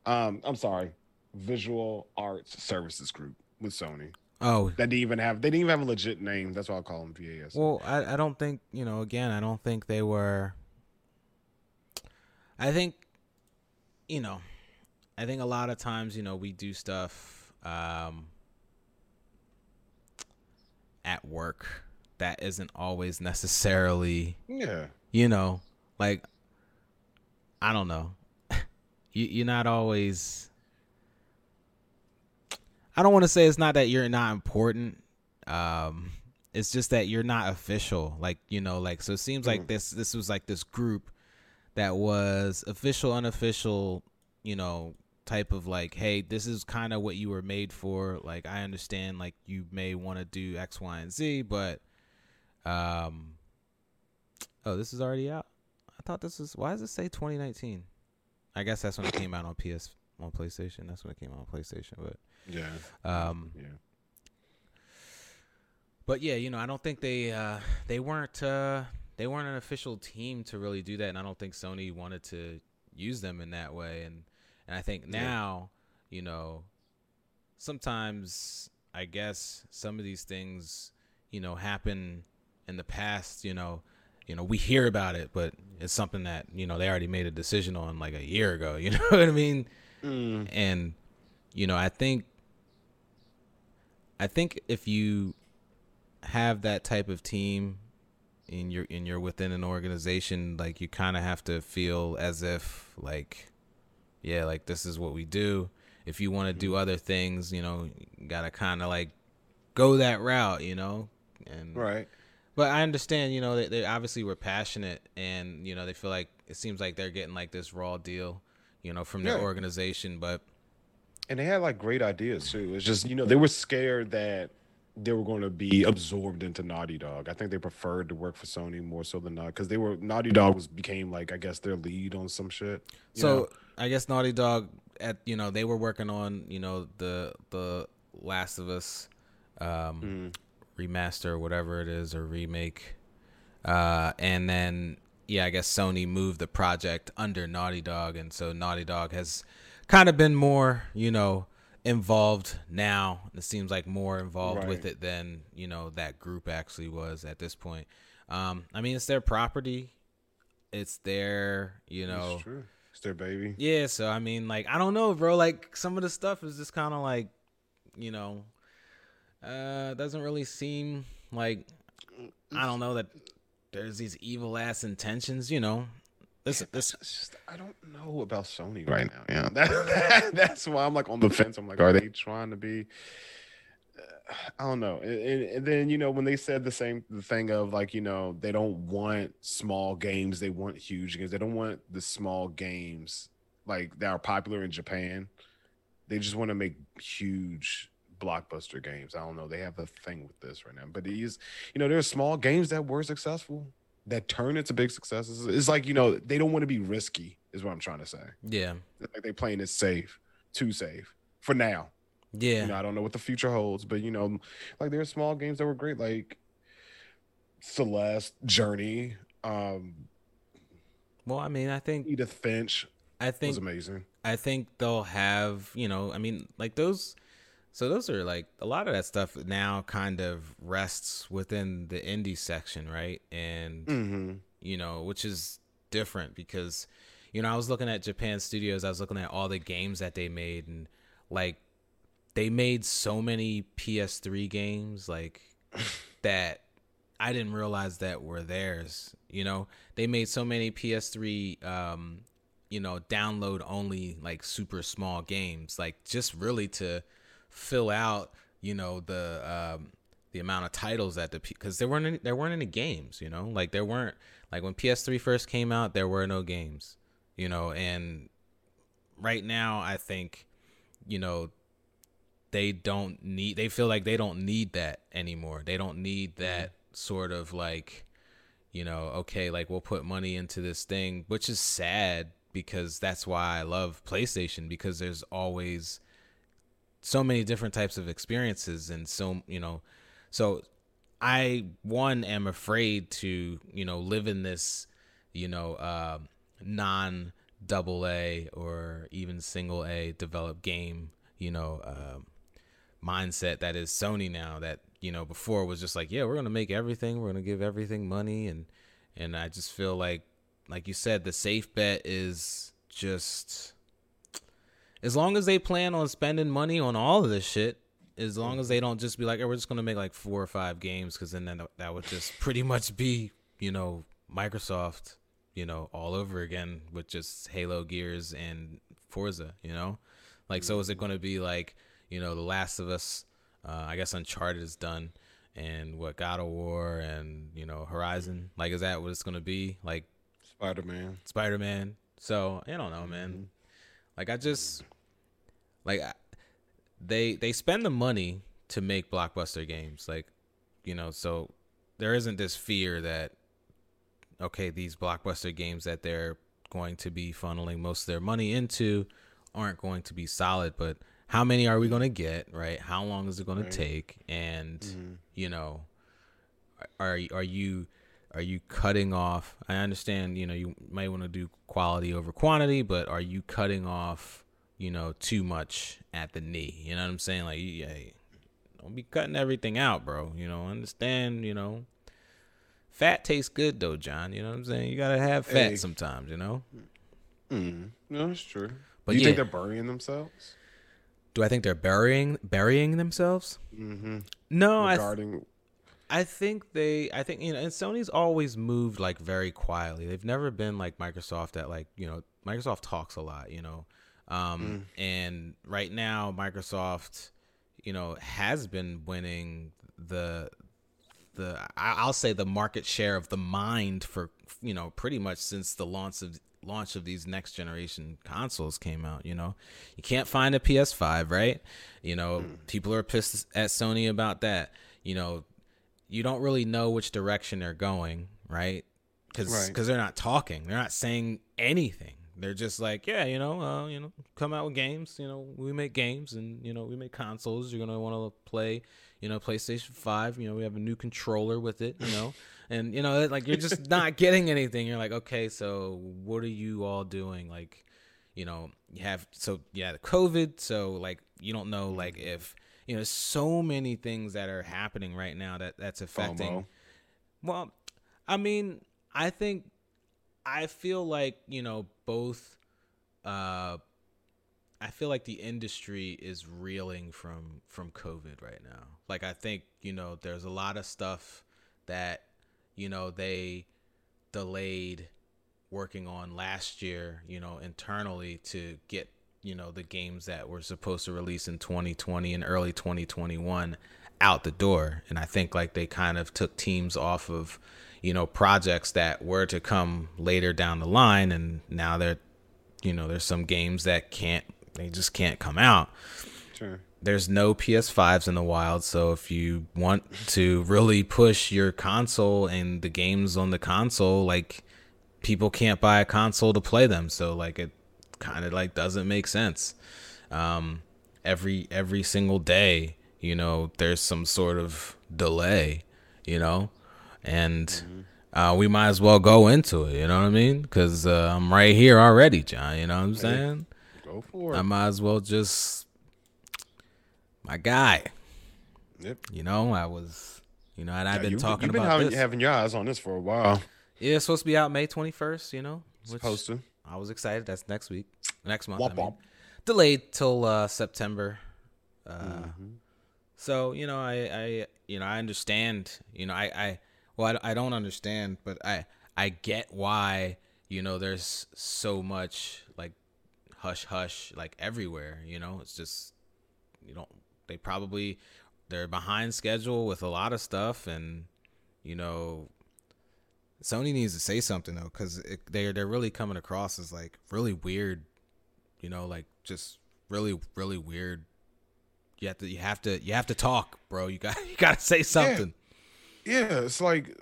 Um, I'm sorry, Visual Arts Services Group with Sony. Oh, That didn't even have. They didn't even have a legit name. That's why I call them VASC. Well, I, I don't think you know. Again, I don't think they were. I think, you know, I think a lot of times you know we do stuff um, at work that isn't always necessarily yeah. you know like I don't know. [laughs] you you're not always. I don't want to say it's not that you're not important. Um, it's just that you're not official. Like you know, like so it seems like Mm. this this was like this group that was official, unofficial. You know, type of like, hey, this is kind of what you were made for. Like I understand, like you may want to do X, Y, and Z, but um, oh, this is already out. I thought this was. Why does it say 2019? I guess that's when it came out on PS on PlayStation. That's when it came out on PlayStation. But Yeah. um, Yeah. but yeah, you know, I don't think they uh they weren't uh they weren't an official team to really do that, and I don't think Sony wanted to use them in that way. And and I think Yeah. now, you know, sometimes I guess some of these things, you know, happen in the past. You know, you know, we hear about it, but it's something that you know they already made a decision on like a year ago. [laughs] You know what I mean? Mm. and you know i think i think if you have that type of team in your in your within an organization like you kind of have to feel as if like yeah like this is what we do if you want to do mm-hmm. other things you know you gotta kind of like go that route you know and Right. but I understand, you know, they, they obviously were passionate, and you know, they feel like it seems like they're getting like this raw deal, you know, from their Yeah. organization. But And they had like great ideas too. It's just, you know, they were scared that they were going to be absorbed into Naughty Dog. I think they preferred to work for Sony more so than not because they were Naughty Dog was became like I guess their lead on some shit. so know? I guess Naughty Dog, at you know, they were working on you know the the Last of Us um, Mm. remaster or whatever it is or remake, uh, and then yeah, I guess Sony moved the project under Naughty Dog, and so Naughty Dog has kind of been more you know involved now. It seems like more involved with it than you know that group actually was at this point. Um, I mean, it's their property. It's their, you know. It's their baby. yeah, so I mean, like, I don't know, bro. Like, some of the stuff is just kind of like, you know, uh, doesn't really seem like, I don't know that there's these evil ass intentions. You know, this this, just, I don't know about Sony right now. Yeah, [laughs] that, that, that's why I'm like on the fence. I'm like, are they trying to be? uh, I don't know. And, and, and then you know when they said the same the thing of like you know they don't want small games, they want huge games. They don't want the small games like that are popular in Japan. They just want to make huge blockbuster games. I don't know. They have a thing with this right now, but these you know there's small games that were successful that turn into big successes. It's like you know they don't want to be risky. Is what I'm trying to say. yeah, It's like they playing it safe, too safe for now. yeah, You know, I don't know what the future holds, but you know, like there are small games that were great, like Celeste, Journey, um, Well, I mean, I think Edith Finch I think was amazing. I think they'll have, you know, I mean, like those. So those are like a lot of that stuff now kind of rests within the indie section, right? And Mm-hmm. you know, which is different because, you know, I was looking at Japan Studios, I was looking at all the games that they made, and like they made so many PS3 games like [laughs] that I didn't realize that were theirs. You know, they made so many PS3 um, you know, download only like super small games, like just really to fill out, you know, the um the amount of titles that the because there weren't any, there weren't any games, you know, like there weren't like when PS3 first came out, there were no games, you know, and right now I think, you know, they don't need they feel like they don't need that anymore. They don't need that sort of like you know, okay, like we'll put money into this thing, which is sad because that's why I love PlayStation because there's always so many different types of experiences and so, you know, so I one am afraid to, you know, live in this, you know, uh, non double A or even single A developed game, you know, uh, mindset that is Sony now that you know before was just like yeah we're gonna make everything we're gonna give everything money and and I just feel like like you said the safe bet is just as long as they plan on spending money on all of this shit as long as they don't just be like hey, we're just gonna make like four or five games because then that, that would just pretty much be you know Microsoft you know all over again with just Halo Gears and Forza you know like so is it gonna be like you know, The Last of Us. Uh, I guess Uncharted is done, and what God of War and you know Horizon. Like, is that what it's gonna be? Like Spider Man. Spider Man. So I don't know, man. Mm-hmm. Like I just like I- they they spend the money to make blockbuster games. Like you know, so there isn't this fear that okay, these blockbuster games that they're going to be funneling most of their money into aren't going to be solid, but how many are we going to get, right? How long is it going Right. to take? And Mhm. you know, are are you are you cutting off? I understand, you know, you might want to do quality over quantity, but are you cutting off, you know, too much at the knee? You know what I'm saying? Like, yeah, don't be cutting everything out, bro. You know, understand, you know, fat tastes good though, John. You know what I'm saying? You gotta have fat Hey. sometimes, you know. Mm. No, it's true. But Do you yeah. think they're burying themselves? Do I think they're burying burying themselves? Mm-hmm. No, I th- Regarding I think they I think you know and Sony's always moved like very quietly. They've never been like Microsoft that like, you know, Microsoft talks a lot, you know. Um and right now Microsoft, you know, has been winning the the I'll say the market share of the mind for you know pretty much since the launch of launch of these next generation consoles came out you know? You can't find a PS5 right? You know people are pissed at Sony about that. You know you don't really know which direction they're going right? Because Right. they're not talking. They're not saying anything. They're just like yeah you know uh, you know come out with games you know we make games and you know we make consoles. You're gonna want to play you know PlayStation 5 you know we have a new controller with it you know? [laughs] And you know like you're just not getting anything. You're like okay so what are you all doing? Like you know you have so yeah the covid so like you don't know like if you know so many things that are happening right now that that's affecting FOMO. well, I mean, I think I feel like, you know, both uh I feel like the industry is reeling from from COVID right now. Like I think, you know, there's a lot of stuff that, you know, they delayed working on last year, you know, internally to get, you know, the games that were supposed to release in 2020 and early 2021 out the door. And I think like they kind of took teams off of, you know, projects that were to come later down the line and now they're you know, there's some games that can't they just can't come out Sure. there's no PS5s in the wild, so if you want to really push your console and the games on the console, like people can't buy a console to play them, so like it kind of like doesn't make sense. Um, every every single day, you know, there's some sort of delay, you know, and uh, we might as well go into it. You know what I mean? Because uh, I'm right here already, John. You know what I'm saying? Go for it. I might as well just my guy. yep. You know, I was, you know, and I've Yeah, been you, talking You've been about having, having your eyes on this for a while. yeah, it's supposed to be out May 21st. You know, which Supposed to. I was excited. That's next week, next month. Womp I mean. womp. Delayed till uh, September Uh, Mm-hmm. So you know, I, I, you know, I understand. You know, I, I, well, I, I don't understand, but I, I get why. You know, there's so much like hush hush like everywhere. You know, it's just you don't. They probably they're behind schedule with a lot of stuff, and you know, Sony needs to say something though, because they're they're really coming across as like really weird. You know, like just really really weird you have to you have to you have to talk, bro. You got [laughs] you got to say something. Yeah, it's like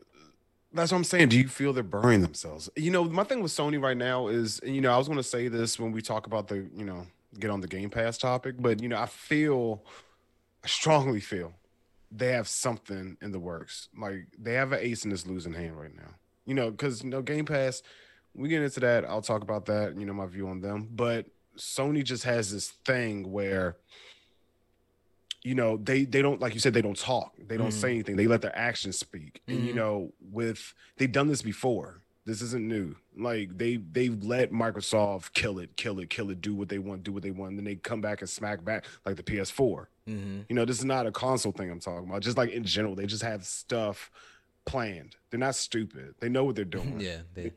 that's what I'm saying. Do you feel they're burying themselves? You know, my thing with Sony right now is, you know, I was going to say this when we talk about the, you know, get on the Game Pass topic, but you know, I feel, I strongly feel, they have something in the works. Like they have an ace in this losing hand right now. You know, because you know, Game Pass. We get into that. I'll talk about that. You know, my view on them, but Sony just has this thing where you know they they don't like you said they don't talk they don't Mhm. say anything they let their actions speak and you Mhm. know with they've done this before this isn't new like they they've let microsoft kill it kill it kill it do what they want do what they want and then they come back and smack back like the ps4 Mm-hmm. you know this is not a console thing i'm talking about just like in general they just have stuff planned they're not stupid they know what they're doing [laughs] Yeah, they,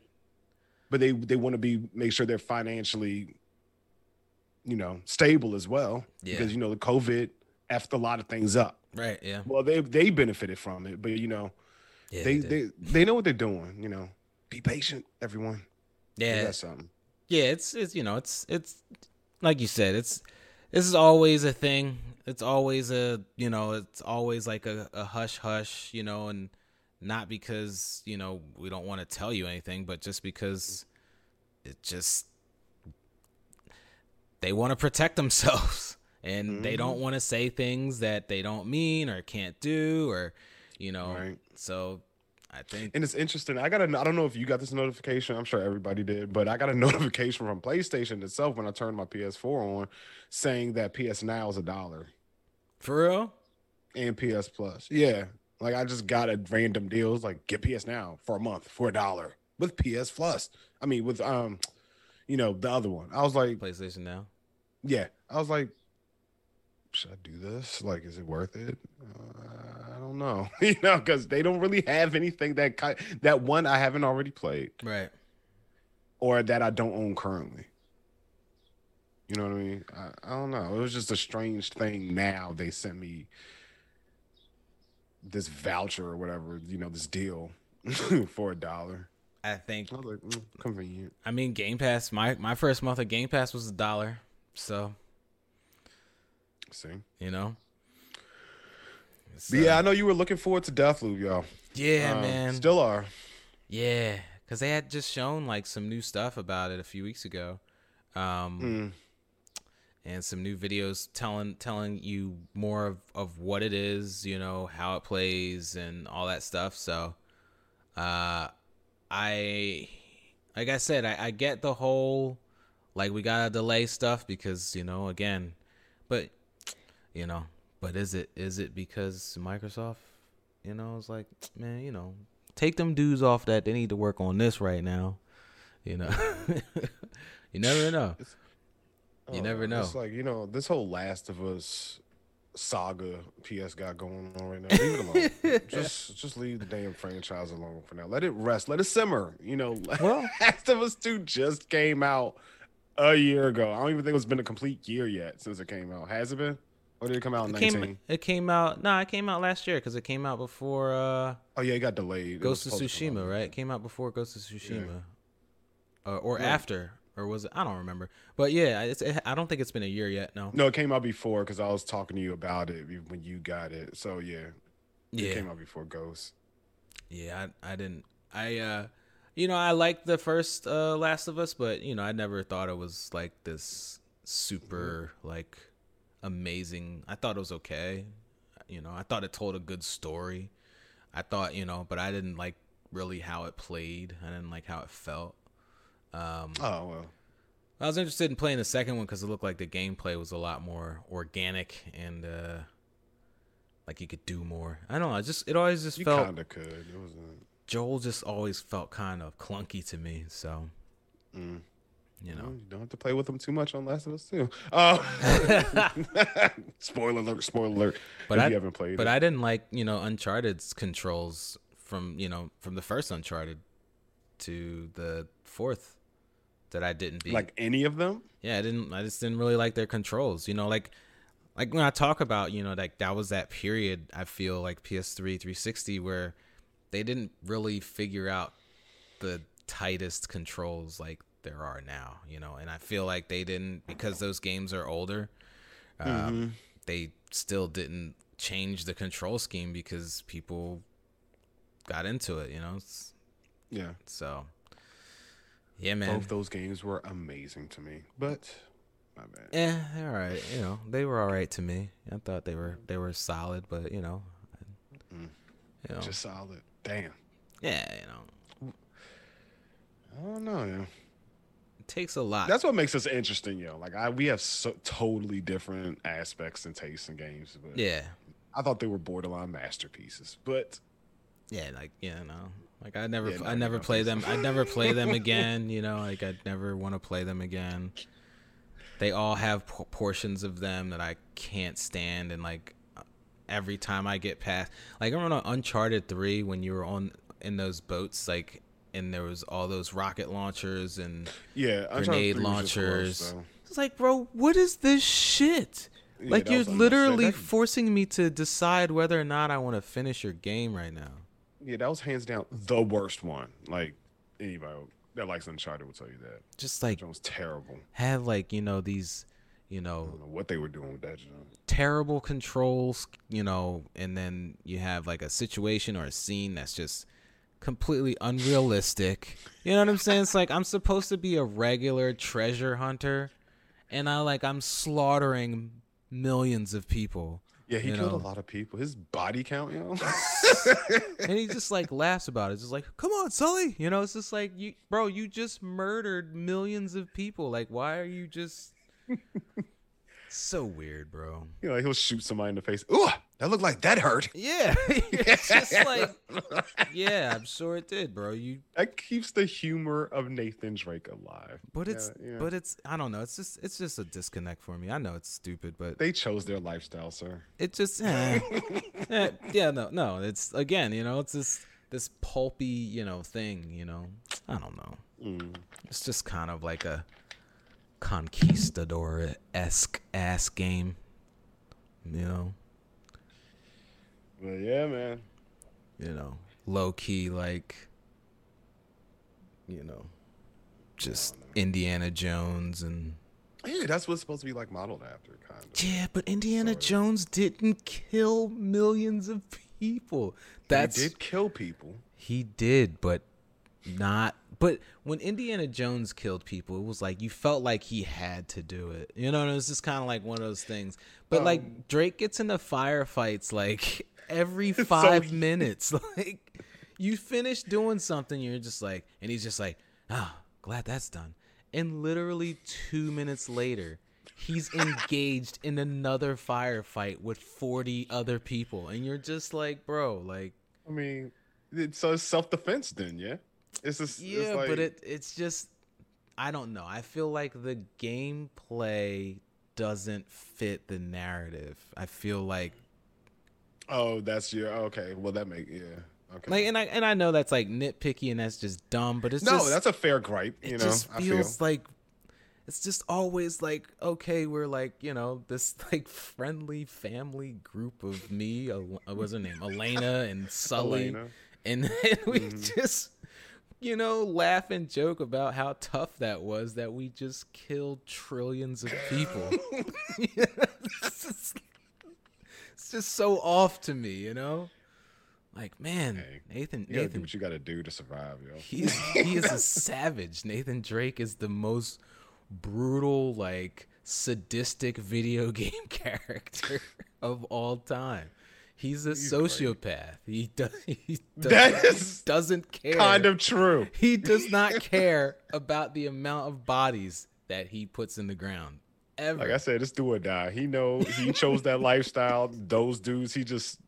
but they they want to be make sure they're financially you know stable as well Yeah. because you know the covid effed a lot of things up right. Yeah, well they they benefited from it but you know yeah, they did. they they know what they're doing you know be patient everyone yeah, that's something yeah. It's it's you know it's it's like you said it's this is always a thing. It's always a you know it's always like a, a hush hush you know and not because you know we don't want to tell you anything, but just because it just they want to protect [laughs] themselves and they Mhm. don't want to say things that they don't mean or can't do or you know Right. so I think and it's interesting i got a i don't know if you got this notification i'm sure everybody did but i got a [laughs] notification from playstation itself when i turned my ps4 on saying that ps now is a dollar for real and PS Plus. Yeah. Like I just got a random deals like get PS now for a month for a dollar with PS Plus. I mean with um you know the other one. I was like, PlayStation now. yeah. I was like should I do this? Like is it worth it? Uh, I don't know. [laughs] you know cuz they don't really have anything that ki- that one I haven't already played Right. or that I don't own currently. You know what I mean? I, I don't know. It was just a strange thing. Now they sent me this voucher or whatever, you know, this deal [laughs] for a dollar. I think I like, mm, convenient. I mean Game Pass, my my first month of Game Pass was a dollar. So, See, you know. So- yeah, I know you were looking forward to Deathloop, y'all. Yeah, Um, man. still are. Yeah, cuz they had just shown like some new stuff about it a few weeks ago. Um Mm, and some new videos telling telling you more of, of what it is, you know, how it plays and all that stuff. So uh I like I said, I, I get the whole like we gotta delay stuff because, you know, again but you know, but is it is it because Microsoft, you know, it's like, man, you know, take them dudes off that they need to work on this right now. You know. [laughs] you never know. You never know. It's like you know this whole Last of Us saga PS got going on right now. Leave it alone. [laughs] just just leave the damn franchise alone for now. Let it rest. Let it simmer. You know, [laughs] Well- Last of Us Two just came out a year ago. I don't even think it's been a complete year yet since it came out. Has it been? Or did it come out in It nineteen? came. It came out. Nah, it came out last year because it came out before uh, Oh yeah, it got delayed. It Ghost of to Tsushima, right? It came out before Ghost of Tsushima, uh, or Right. after, or was it? I don't remember. But yeah, it's. It, I don't think it's been a year yet. No. No, it came out before because I was talking to you about it when you got it. So yeah, it came out before Ghost. Yeah. I. I didn't. I. uh You know, I liked the first uh Last of Us, but you know, I never thought it was like this super like amazing. I thought it was okay. You know, I thought it told a good story. I thought, you know, but I didn't like really how it played. I didn't like how it felt. Um, Oh well. I was interested in playing the second one because it looked like the gameplay was a lot more organic and uh, like you could do more. I don't know. It just it always just You felt kinda could. It wasn't. Joel just always felt kind of clunky to me. So Mm. You know, Well, you don't have to play with them too much on Last of Us too. Uh, [laughs] [laughs] spoiler alert! Spoiler alert! But if I- you haven't played, but it. I didn't like you know Uncharted's controls from you know from the first Uncharted to the fourth that I didn't beat. like any of them. yeah, I didn't. I just didn't really like their controls. You know, like like when I talk about you know like that was that period. I feel like PS3, 360 where they didn't really figure out the tightest controls like there are now. You know, and I feel like they didn't because those games are older. Um, Mm-hmm. They still didn't change the control scheme because people got into it. You know, It's- Yeah, so yeah, man. both those games were amazing to me, but my bad. Yeah, all right. You know, they were all right to me. I thought they were they were solid, but you know, Mm. you know, Just solid. Damn. yeah, you know, I don't know. Yeah. it takes a lot. That's what makes us interesting, yo. Like I, we have so totally different aspects and tastes in games, but yeah, I thought they were borderline masterpieces. But yeah, like yeah, no, like I never, Yeah, I never play them. I never play them [laughs] again. You know, like I'd never want to play them again. They all have p- portions of them that I can't stand, and like every time I get past, like I remember on Uncharted Three when you were on in those boats, like. And there was all those rocket launchers and yeah, grenade 3 gross, launchers. It's like, bro, what is this shit? Yeah, like that you're literally forcing me to decide whether or not I want to finish your game right now. Yeah, that was hands down the worst one. Like anybody that likes Uncharted will tell you that. Just like it was terrible. have like, you know, these, you know, know what they were doing with that. John. terrible controls, you know, and then you have like a situation or a scene that's just completely unrealistic. You know what I'm saying? It's like I'm supposed to be a regular treasure hunter and I like I'm slaughtering millions of people. Yeah, he You killed know. a lot of people. His body count, you know. [laughs] and he just like laughs about it. It's just like, come on, Sully. You know, it's just like you, bro. You just murdered millions of people. Like, why are you just [laughs] so weird, bro? you know, he'll shoot somebody in the face. Ooh, that looked like that hurt. [laughs] Yeah, [laughs] it's just like, [laughs] yeah, I'm sure it did, bro. You, That keeps the humor of Nathan Drake alive. but it's, Yeah, yeah. but it's, I don't know. It's just, it's just a disconnect for me. I know it's stupid, but they chose their lifestyle, sir. it just, eh. Eh, yeah, no, no. It's again, you know, it's this, this pulpy, you know, thing. You know, I don't know. Mm. It's just kind of like a conquistador esque ass game. You know, But yeah, man. you know, low key like, you know, just Indiana Jones and Yeah, that's what's supposed to be like modeled after, kind of. yeah, but Indiana. Jones didn't kill millions of people. That's he did kill people. He did, but not. But when Indiana Jones killed people, it was like you felt like he had to do it. You know, and it was just kind of like one of those things. But Um, like Drake gets into firefights like [laughs] every [laughs] five minutes. [laughs] Like you finish doing something, you're just like, and he's just like, ah, glad that's done. And literally two minutes later, he's engaged in another firefight with 40 other people. And you're just like, bro, like, I mean, it's so it's self defense then, yeah. It's just Yeah, it's like, but it it's just I don't know. I feel like the gameplay doesn't fit the narrative. I feel like Oh, that's your okay. Well, that make yeah. Okay. like and I and I know that's like nitpicky and that's just dumb, but it's no, just that's a fair gripe. it You know, just I feel. feels like it's just always like okay, we're like you know this [laughs] like friendly family group of me. What's her name? Elena and Sully. Elena. and [laughs] then we Mm-hmm. just you know laugh and joke about how tough that was that we just killed trillions of people. It's, [laughs] just, it's just so off to me you know? Like man Hey, nathan You nathan what you gotta do to survive, yo. he's he is a [laughs] savage. Nathan drake is the most brutal like sadistic video [laughs] game character of all time he's a He's sociopath he does [laughs] he does, [laughs] That is doesn't care kind of true. he does not [laughs] care about the amount of bodies that he puts in the ground ever Like I said, it's do or die. He know he chose that lifestyle. Those dudes, he just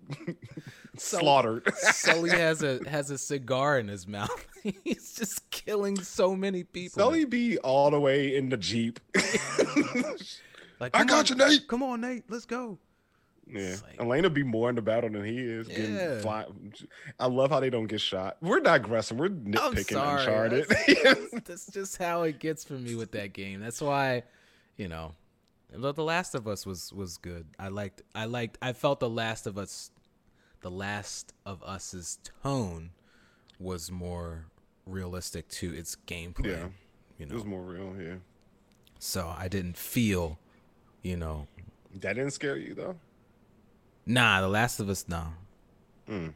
slaughtered. Sully has a has a cigar in his mouth. He's just killing so many people. Sully be all the way in the jeep. like, I got on, you, Nate. Come on, Nate. Let's go. Yeah, like- Elena be more in the battle than he is. Yeah. Fly- I love how they don't get shot. We're digressing. We're nitpicking sorry. Uncharted. That's, [laughs] that's just how it gets for me with that game. That's why, you know, the The Last of Us was was good. I liked. I liked. I felt The Last of Us, The Last of Us's tone was more realistic to its gameplay. Yeah. You it was more real. Yeah, so I didn't feel, you know, that didn't scare you though. Nah. The Last of Us, no. Mm.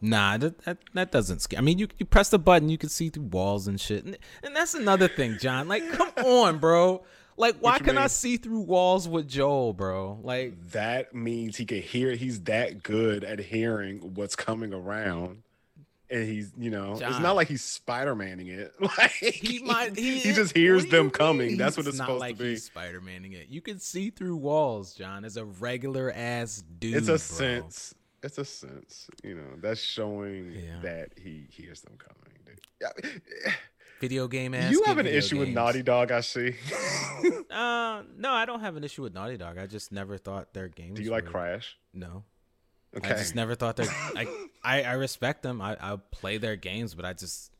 Nah, that, that that doesn't scare. I mean, you you press the button, you can see through walls and shit, and, and that's another thing, John. Like, come [laughs] on, bro. Like, why can I see through walls with Joel, bro? Like, That means he can hear. He's that good at hearing what's coming around. And he's, you know, it's not like he's Spider Manning it. [laughs] Like he might. He, he just hears what do you them coming. That's what it's supposed like to be. He's Spider Maning it. You can see through walls, John. As a regular ass dude, it's a bro. sense. It's a sense. You know, that's showing Yeah. that he hears them coming. dude. [sighs] Video game ass. You have an issue with. Naughty Dog, I see. Uh, [laughs] no, I don't have an issue with Naughty Dog. I just never thought their games. Do you like Crash? No. Okay. I just never thought that. I, I I respect them. I I play their games, but I just,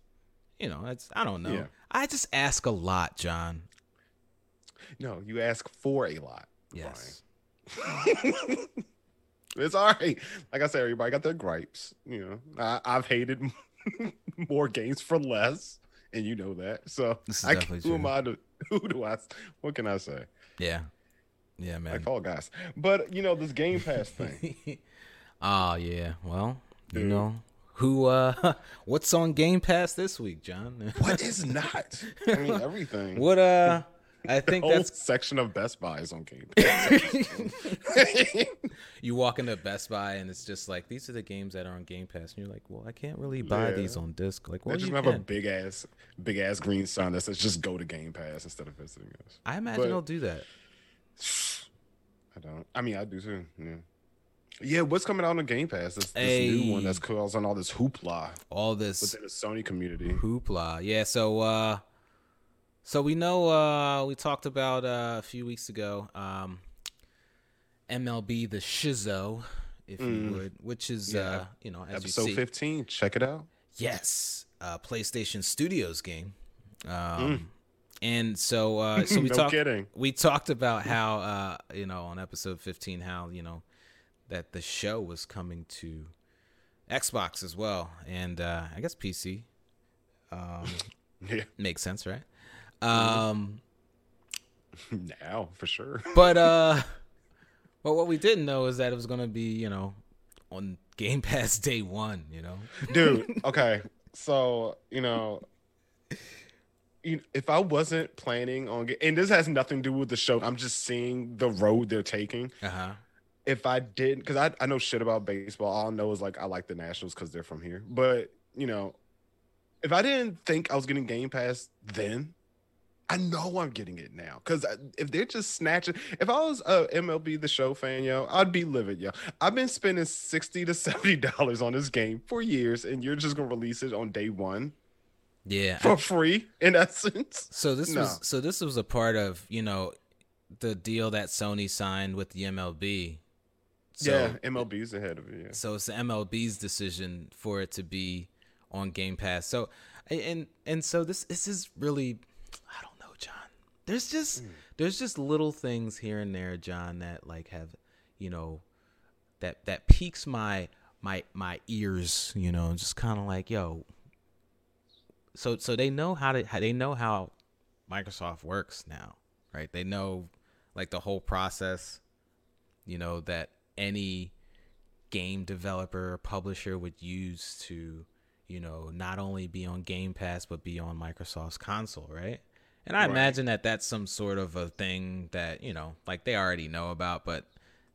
you know, it's I don't know. Yeah. I just ask a lot, John. No, you ask for a lot. Yes. [laughs] It's all right. Like I said, everybody got their gripes. You know, I, I've hated [laughs] more games for less, and you know that. So I, who am. I to? [laughs] Who do I? What can I say? Yeah. Yeah, man. Like Fall Guys. But you know this Game Pass thing. Oh yeah. Well, you Dude. know who? uh [laughs] What's on Game Pass this week, John? [laughs] what is not? I mean everything. [laughs] what? Uh, I think whole that's section of Best Buy is on Game Pass. you walk into Best Buy and it's just like these are the games that are on Game Pass, and you're like, well, I can't really buy Yeah. these on disc. Like, They well, just you have a big ass, big ass green sign that says just go to Game Pass instead of visiting us. I imagine but- they'll do that. [sighs] I don't. I mean, I do too. Yeah. Yeah, what's coming out on the Game Pass? This, this new one Hey. that's causing all this hoopla All this within the Sony community. hoopla. Yeah, so uh so we know uh we talked about uh, a few weeks ago um MLB the Shizzo, if you Mm. would, which is Yeah. uh you know, as Episode you see. 15. Check it out. Yes, uh PlayStation Studios game. Um and so uh [laughs] so we Mm. no talked we talked about how uh you know on episode 15 how you know that the show was coming to Xbox as well and uh I guess PC um [laughs] Yeah, makes sense right [laughs] um now for sure. [laughs] but uh but what we didn't know is that it was going to be you know on Game Pass day 1 you know Dude, okay. So, you know, you, if I wasn't planning on and this has nothing to do with the show, I'm just seeing the road they're taking. uh-huh if I didn't, because I, I know shit about baseball, all I know is like I like the Nationals because they're from here. But you know, if I didn't think I was getting Game Pass then, I know I'm getting it now. Because if they're just snatching, if I was a MLB the Show fan, yo, I'd be livid, yo. I've been spending sixty to seventy [laughs] dollars on this game for years, and you're just gonna release it on day one yeah for free, in essence. [laughs] So this No. was so this was a part of you know the deal that Sony signed with the MLB. So, yeah, MLB's ahead of it. Yeah. So it's the MLB's decision for it to be on Game Pass. So and and so this this is really I don't know, John. There's just hmm. there's just little things here and there, John, that like have you know that that piques my my my ears, you know, just kind of like, yo. So so they know how to how they know how Microsoft works now, right? They know like the whole process, you know, that any game developer or publisher would use to, you know, not only be on Game Pass but be on Microsoft's console, right? And I Right. imagine that that's some sort of a thing that, you know, like they already know about, but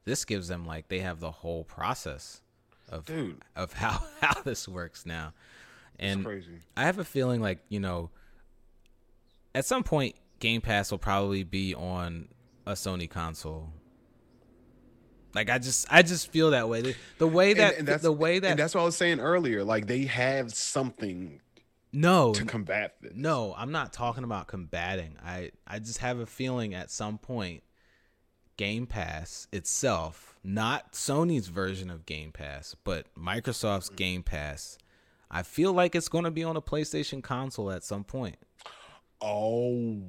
this gives them like they have the whole process of Dude. of how [laughs] how this works now. And. I have a feeling like, you know, at some point Game Pass will probably be on a Sony console. Like I just I just feel that way. The, the way that and, and the way that and that's what I was saying earlier. Like they have something no to combat this. No, I'm not talking about combating. I I just have a feeling at some point Game Pass itself, not Sony's version of Game Pass, but Microsoft's mm. Game Pass, I feel like it's going to be on a PlayStation console at some point. Oh.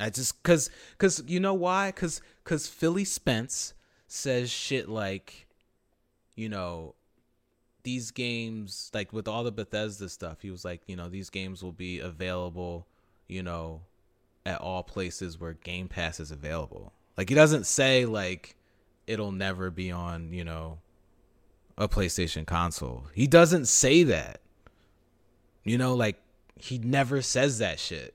I just cuz cuz you know why? Cuz cuz Philly Spence says shit like you know these games like with all the Bethesda stuff, he was like, you know, these games will be available, you know, at all places where Game Pass is available. Like he doesn't say like it'll never be on, you know, a PlayStation console. He doesn't say that. You know, like he never says that shit.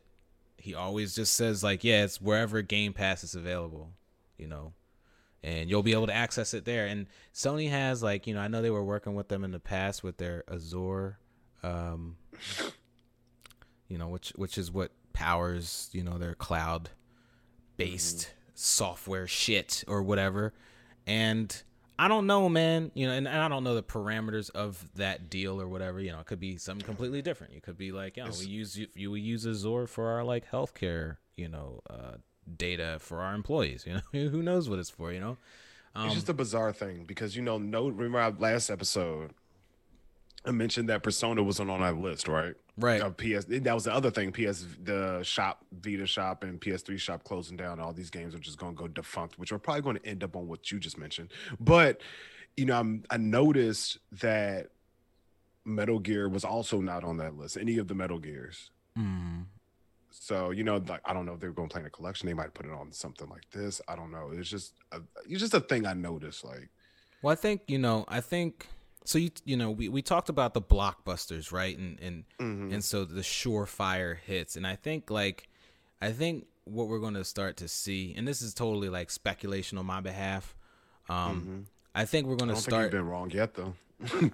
He always just says like, yeah, it's wherever Game Pass is available, you know. And you'll be able to access it there. And Sony has like, you know, I know they were working with them in the past with their Azure um you know, which which is what powers, you know, their cloud based mm-hmm software shit or whatever. And I don't know, man. You know, and, and, I don't know the parameters of that deal or whatever. You know, it could be something completely different. You could be like, you know, we use you we use Azure for our like healthcare, you know, uh, data for our employees. You know, [laughs] who knows what it's for? You know, um, it's just a bizarre thing because you know, no. Remember last episode, I mentioned that Persona wasn't on that list, right? Right. Uh, PS. That was the other thing. PS, the shop, Vita shop, and PS3 shop closing down. All these games are just going to go defunct, which are probably going to end up on what you just mentioned. But you know, I'm, I noticed that Metal Gear was also not on that list. Any of the Metal Gears. Mm. So you know, like I don't know if they were going to play in a collection. They might put it on something like this. I don't know. It's just, a, it's just a thing I noticed. Like, well, I think you know, I think so you you know we, we talked about the blockbusters right and and mm-hmm. and so the surefire hits and I think like I think what we're going to start to see and this is totally like speculation on my behalf um mm-hmm. I think we're going to start been wrong yet though [laughs] you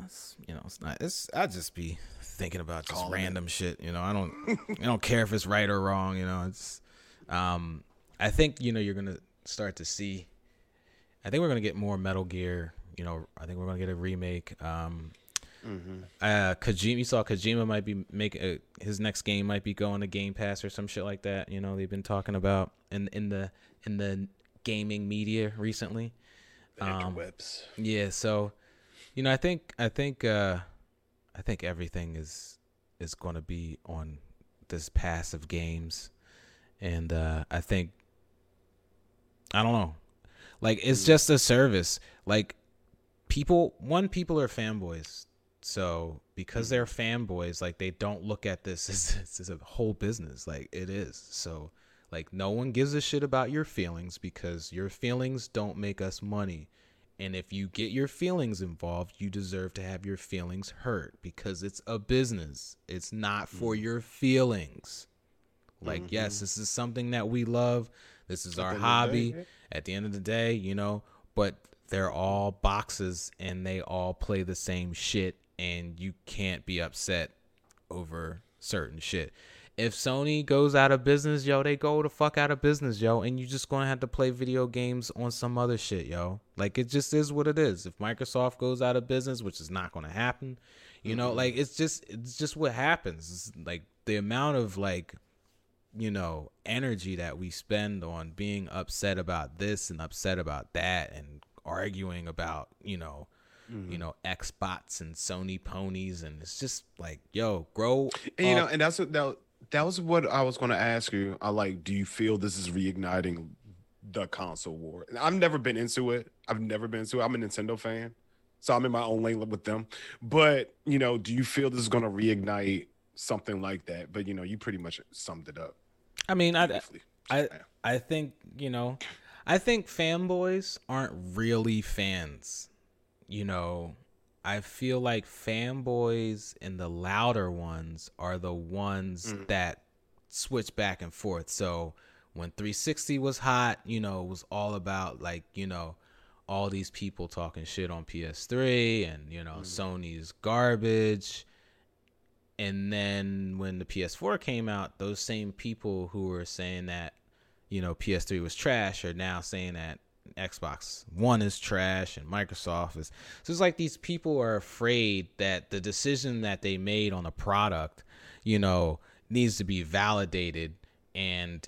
know it's not it's I just be thinking about just Calling random it. shit you know I don't [laughs] I don't care if it's right or wrong you know it's um I think you know you're to start to see I think we're to get more Metal Gear you know, I think we're gonna get a remake. Um, mm-hmm. uh, Kojima, you saw Kojima might be make a, his next game might be going to Game Pass or some shit like that. You know, they've been talking about in in the in the gaming media recently. Um. Yeah, so you know, I think I think uh, I think everything is is going to be on this pass of games, and uh, I think I don't know, like it's mm. just a service. Like people one people are fanboys. So because they're fanboys like they don't look at this [laughs] as is a whole business. Like it is. So like no one gives a shit about your feelings because your feelings don't make us money and if you get your feelings involved you deserve to have your feelings hurt because it's a business it's not for mm-hmm. your feelings like mm-hmm. yes this is something that we love this is our hobby at the end of the day you know but they're all boxes and they all play the same shit and you can't be upset over certain shit. If Sony goes out of business, yo, they go the fuck out of business, yo, and you just gonna have to play video games on some other shit, yo. Like it just is what it is. If Microsoft goes out of business, which is not gonna happen, you know, mm-hmm. like it's just it's just what happens. It's like the amount of like you know energy that we spend on being upset about this and upset about that and arguing about you know mm-hmm. you know xbox and sony ponies and it's just like yo grow and, you know and that's what that, that was what i was going to ask you. I like do you feel this is reigniting the console war? And i've never been into it. I've never been into it. I'm a nintendo fan so i'm in my own lane with them. But you know do you feel this is going to reignite something like that? But you know you pretty much summed it up. I mean i I, I think you know I think fanboys aren't really fans. You know, I feel like fanboys and the louder ones are the ones mm. that switch back and forth. So when 360 was hot, you know, it was all about like, you know, all these people talking shit on PS3 and, you know, mm. Sony's garbage. And then when the PS4 came out, those same people who were saying that you know PS3 was trash are now saying that Xbox One is trash and Microsoft is. So it's like these people are afraid that the decision that they made on a product, you know, needs to be validated, and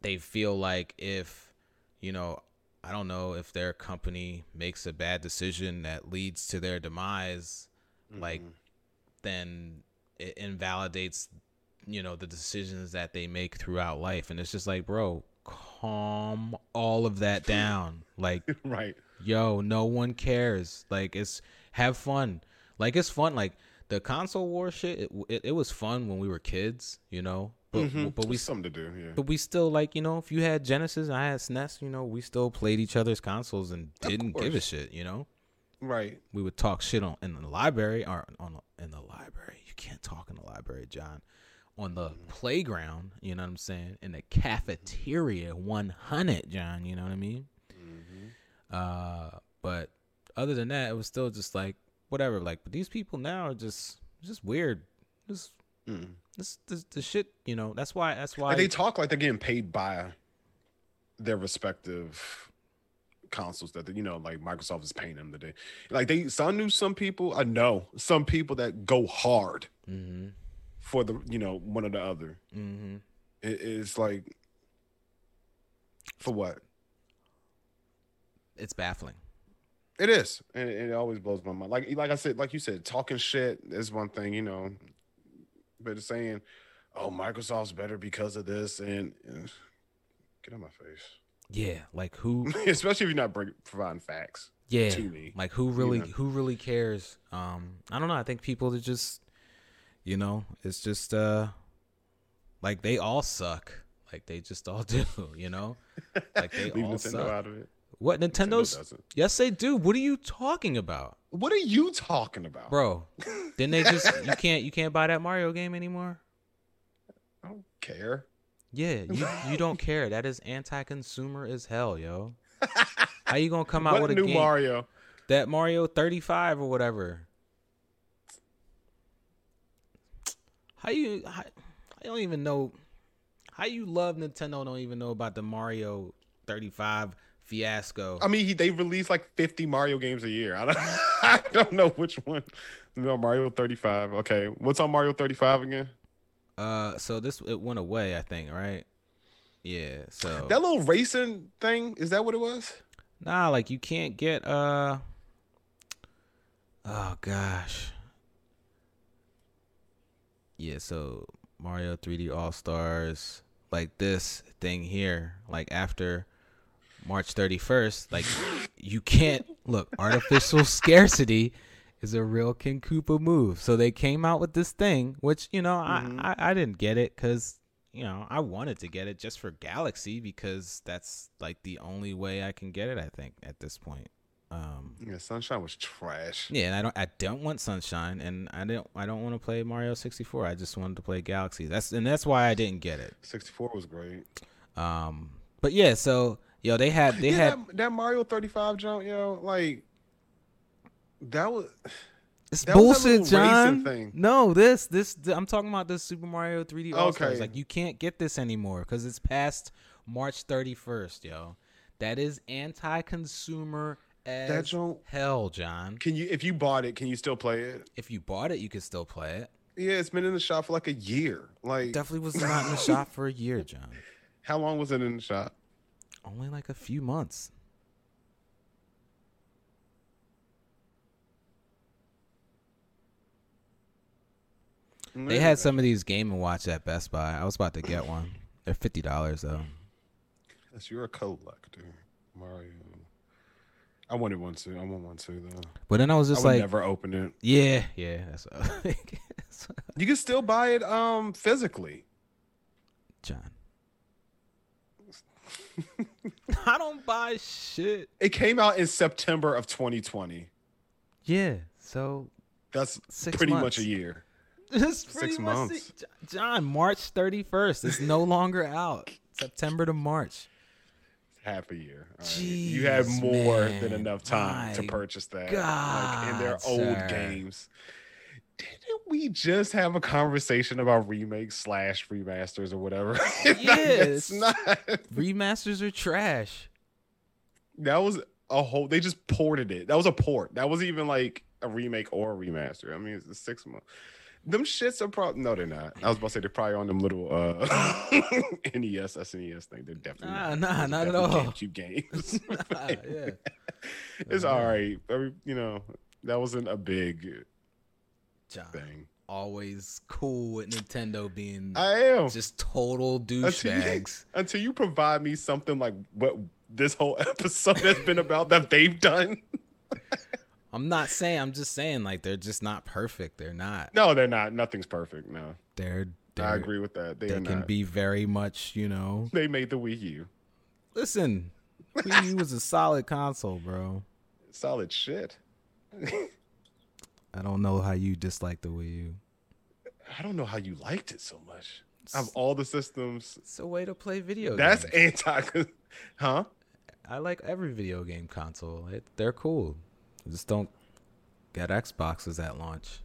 they feel like if, you know, I don't know if their company makes a bad decision that leads to their demise, mm-hmm. like then it invalidates you know the decisions that they make throughout life and it's just like bro calm all of that [laughs] down. Like [laughs] right. yo no one cares. Like it's have fun. Like it's fun. Like the console war shit it, it, it was fun when we were kids you know? But mm-hmm. but we something to do yeah. but we still like you know if you had genesis and i had snes you know we still played each other's consoles and didn't give a shit you know? Right. We would talk shit on in the library or on in the library. You can't talk in the library john on the playground, you know what I'm saying? In the cafeteria, 100, John, you know what I mean? Mm-hmm. Uh, but other than that, it was still just like whatever. Like, but these people now are just just weird. Just mm. this, this the shit, you know. That's why. That's why like they talk like they're getting paid by their respective consoles that you know like microsoft is paying them today like they so i knew some people i know some people that go hard mm-hmm for the you know one or the other. Mm-hmm. It is like for what? It's baffling. It is, and it, it, always blows my mind. Like like I said, like you said, talking shit is one thing, you know, but saying, "Oh, Microsoft's better because of this," and uh, get on my face. Yeah, like who? [laughs] Especially if you're not bring, providing facts. Yeah, to me, like who really, you know? who really cares? Um, I don't know. I think people are just you know, it's just uh like they all suck. Like they just all [laughs] do, you know? Like they [laughs] all Nintendo suck. out of it. What Nintendo's Nintendo Yes, they do. What are you talking about? What are you talking about? Bro, [laughs] didn't they just you can't you can't buy that Mario game anymore? I don't care. Yeah, you you don't care. That is anti-consumer as hell, yo. How you gonna come out what with a new game? Mario? That Mario 35 or whatever. How you? How, I don't even know. How you love Nintendo? Don't even know about the Mario 35 fiasco. I mean, he, they release like 50 Mario games a year. [laughs] I don't, I don't know which one. No, Mario 35. Okay, what's on Mario 35 again? Uh, so this it went away, I think, right? Yeah. So that little racing thing is that what it was? Nah, like you can't get uh. Oh gosh, yeah, so Mario 3D All Stars, like this thing here, like after March 31st, like you can't look, artificial [laughs] scarcity is a real King Koopa move. So they came out with this thing, which, you know, mm-hmm. I, I, I didn't get it because, you know, I wanted to get it just for Galaxy because that's like the only way I can get it, I think, at this point. Um, yeah, Sunshine was trash. Yeah, and I don't I don't want Sunshine, and I don't I don't want to play Mario 64. I just wanted to play Galaxy. That's and that's why I didn't get it. 64 was great. Um, but yeah, so yo, they had they yeah, had that, that, Mario 35 jump, yo, like that was. It's that bullshit, John. No, this this I'm talking about this Super Mario 3D All Stars. Okay. Like you can't get this anymore because it's past March 31st, yo. That is anti-consumer as that joint, hell, John. Can you if you bought it, can you still play it? If you bought it, you can still play it. Yeah, it's been in the shop for like a year. Like definitely was [laughs] not in the shop for a year, John. How long was it in the shop? Only like a few months. They had some of these Game and Watch at Best Buy. I was about to get one. They're fifty dollars though. Yes, you're a collector, Mario. I wanted one too. I want one too though. But then I was just I like, never open it. Yeah, yeah. That's [laughs] you can still buy it um physically. John. [laughs] I don't buy shit. It came out in September of 2020. Yeah, so that's pretty months. much a year. [laughs] Six months. John, March 31st. It's no longer out. September to March half a year. Right? Jeez, you have more man. than enough time My to purchase that. God, like in their sir. old games. Didn't we just have a conversation about remakes slash remasters or whatever? [laughs] Yes, not. remasters are trash. That was a whole. They just ported it. That was a port. That wasn't even like a remake or a remaster. I mean, it's a six month. Them shits are probably no, they're not. I was about to say they're probably on them little uh [laughs] NES, SNES thing. They're definitely Nah, not. nah, not at all. GameCube games. [laughs] Nah, yeah. [laughs] it's all right. You know, that wasn't a big John, thing. always cool with Nintendo being I am just total until douchebags. until you provide me something like what this whole episode has been about that they've done. I'm not saying. I'm just saying like they're just not perfect. They're not. No, they're not. Nothing's perfect. No, They're. they're I agree with that. They, They can not. be very much, you know. [laughs] They made the Wii U. Listen, Wii U was a solid console, bro. Solid shit. I don't know how you dislike the Wii U. I don't know how you liked it so much. Of all the systems, It's a way to play video games. that's games. anti. [laughs] Huh? I like every video game console. It, they're cool. Just don't get Xboxes at launch.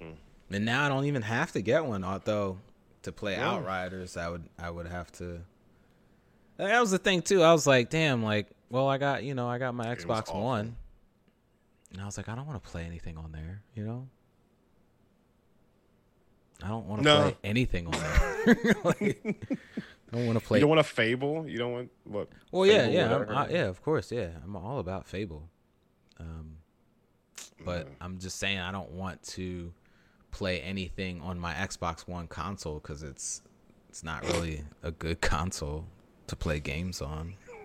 Mm. And now I don't even have to get one, although to play Yeah. Outriders, I would I would have to. That was the thing too. I was like, damn, like, well, I got you know, I got my Xbox. One, and I was like, I don't want to play anything on there, you know. I don't want to No. play anything on there. [laughs] like, I don't want to play You don't want a Fable. You don't want what? well, yeah, Fable, yeah. I, yeah, of course, yeah. I'm all about Fable, um, but Yeah. I'm just saying I don't want to play anything on my Xbox One console because it's it's not really a good [laughs] console to play games on. [laughs]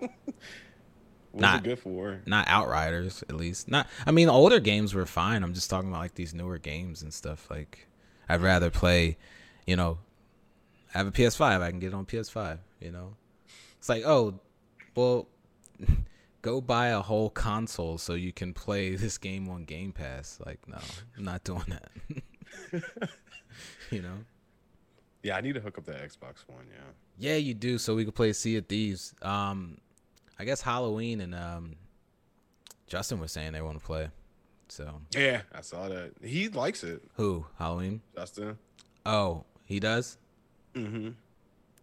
What's Not- good for? Not Outriders, at least. Not. I mean, older games were fine. I'm just talking about like these newer games and stuff. Like, I'd rather play, you know, I have a PS5. I can get it on PS5. You know, it's like, oh, well, [laughs] go buy a whole console so you can play [laughs] this game on Game Pass. Like, no, I'm not doing that. [laughs] you know. Yeah, I need to hook up the Xbox One. Yeah. Yeah, you do. So we could play Sea of Thieves. Um, I guess Halloween and um, Justin was saying they want to play. So Yeah, I saw that. He likes it, who Halloween? Justin. Oh, he does. Mm-hmm.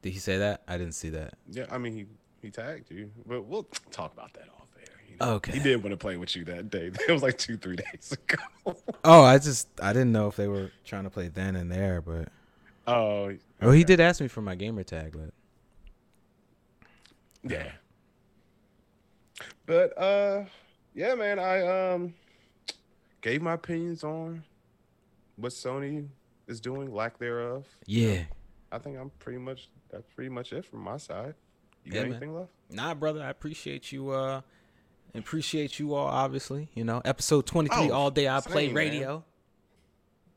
Did he say that? I didn't see that. Yeah, I mean he he tagged you, but we'll talk about that off air. You know? Okay. He did want to play with you that day. [laughs] It was like two, three days ago. [laughs] Oh, I just I didn't know if they were trying to play then and there, but oh, oh, he did ask me for my gamer tag, but yeah. But uh, yeah, man, I um gave my opinions on what Sony is doing, lack thereof. yeah, I think I'm pretty much that's pretty much it from my side. You Yeah, got man. anything left? nah, brother, I appreciate you. Uh, appreciate you all. Obviously, you know, episode twenty three, Oh, all day I play same, man. radio.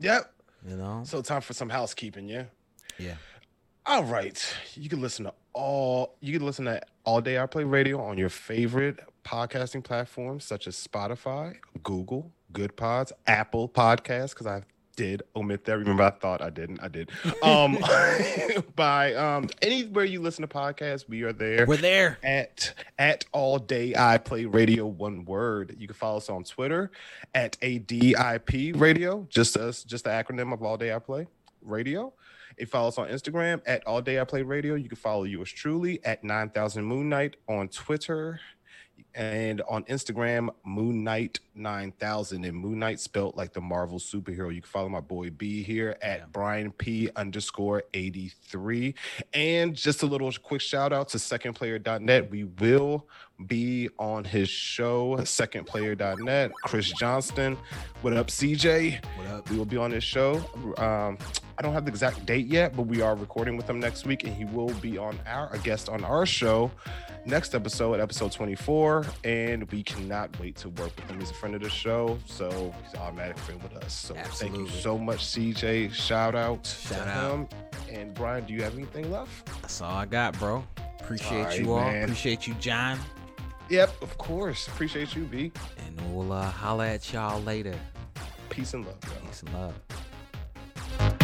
Yep. You know, So time for some housekeeping, yeah. yeah. All right. You can listen to all you can listen to All Day I Play Radio on your favorite podcasting platforms such as Spotify, Google, Good Pods, Apple Podcasts, because I did omit that. Remember, I thought I didn't. I did. Um [laughs] [laughs] by um anywhere you listen to podcasts, we are there We're there. at at all day I play radio one word. You can follow us on Twitter at ADIP radio, just us, just the acronym of all day I play radio. If you follow us on Instagram at all day I play radio, you can follow yours truly at 9000 Moon Knight on Twitter and on Instagram, Moon Knight 9000 and Moon Knight spelt like the Marvel superhero. You can follow my boy B here at Yeah. Brian P underscore 83. And just a little quick shout out to secondplayer.net. We will be on his show, secondplayer.net. Chris Johnston. What up, CJ? What up? We will be on his show. Um, I don't have the exact date yet, but we are recording with him next week, and he will be on our a guest on our show next episode, episode 24. And we cannot wait to work with him. He's a friend of the show, so he's an automatic friend with us. So thank you so much, CJ. Shout out Shout to out. him. And Brian, do you have anything left? That's all I got, bro. Appreciate All right, you all. man. Appreciate you, John. Yep, of course. Appreciate you, B. And we'll uh, holla at y'all later. Peace and love, y'all. Peace and love.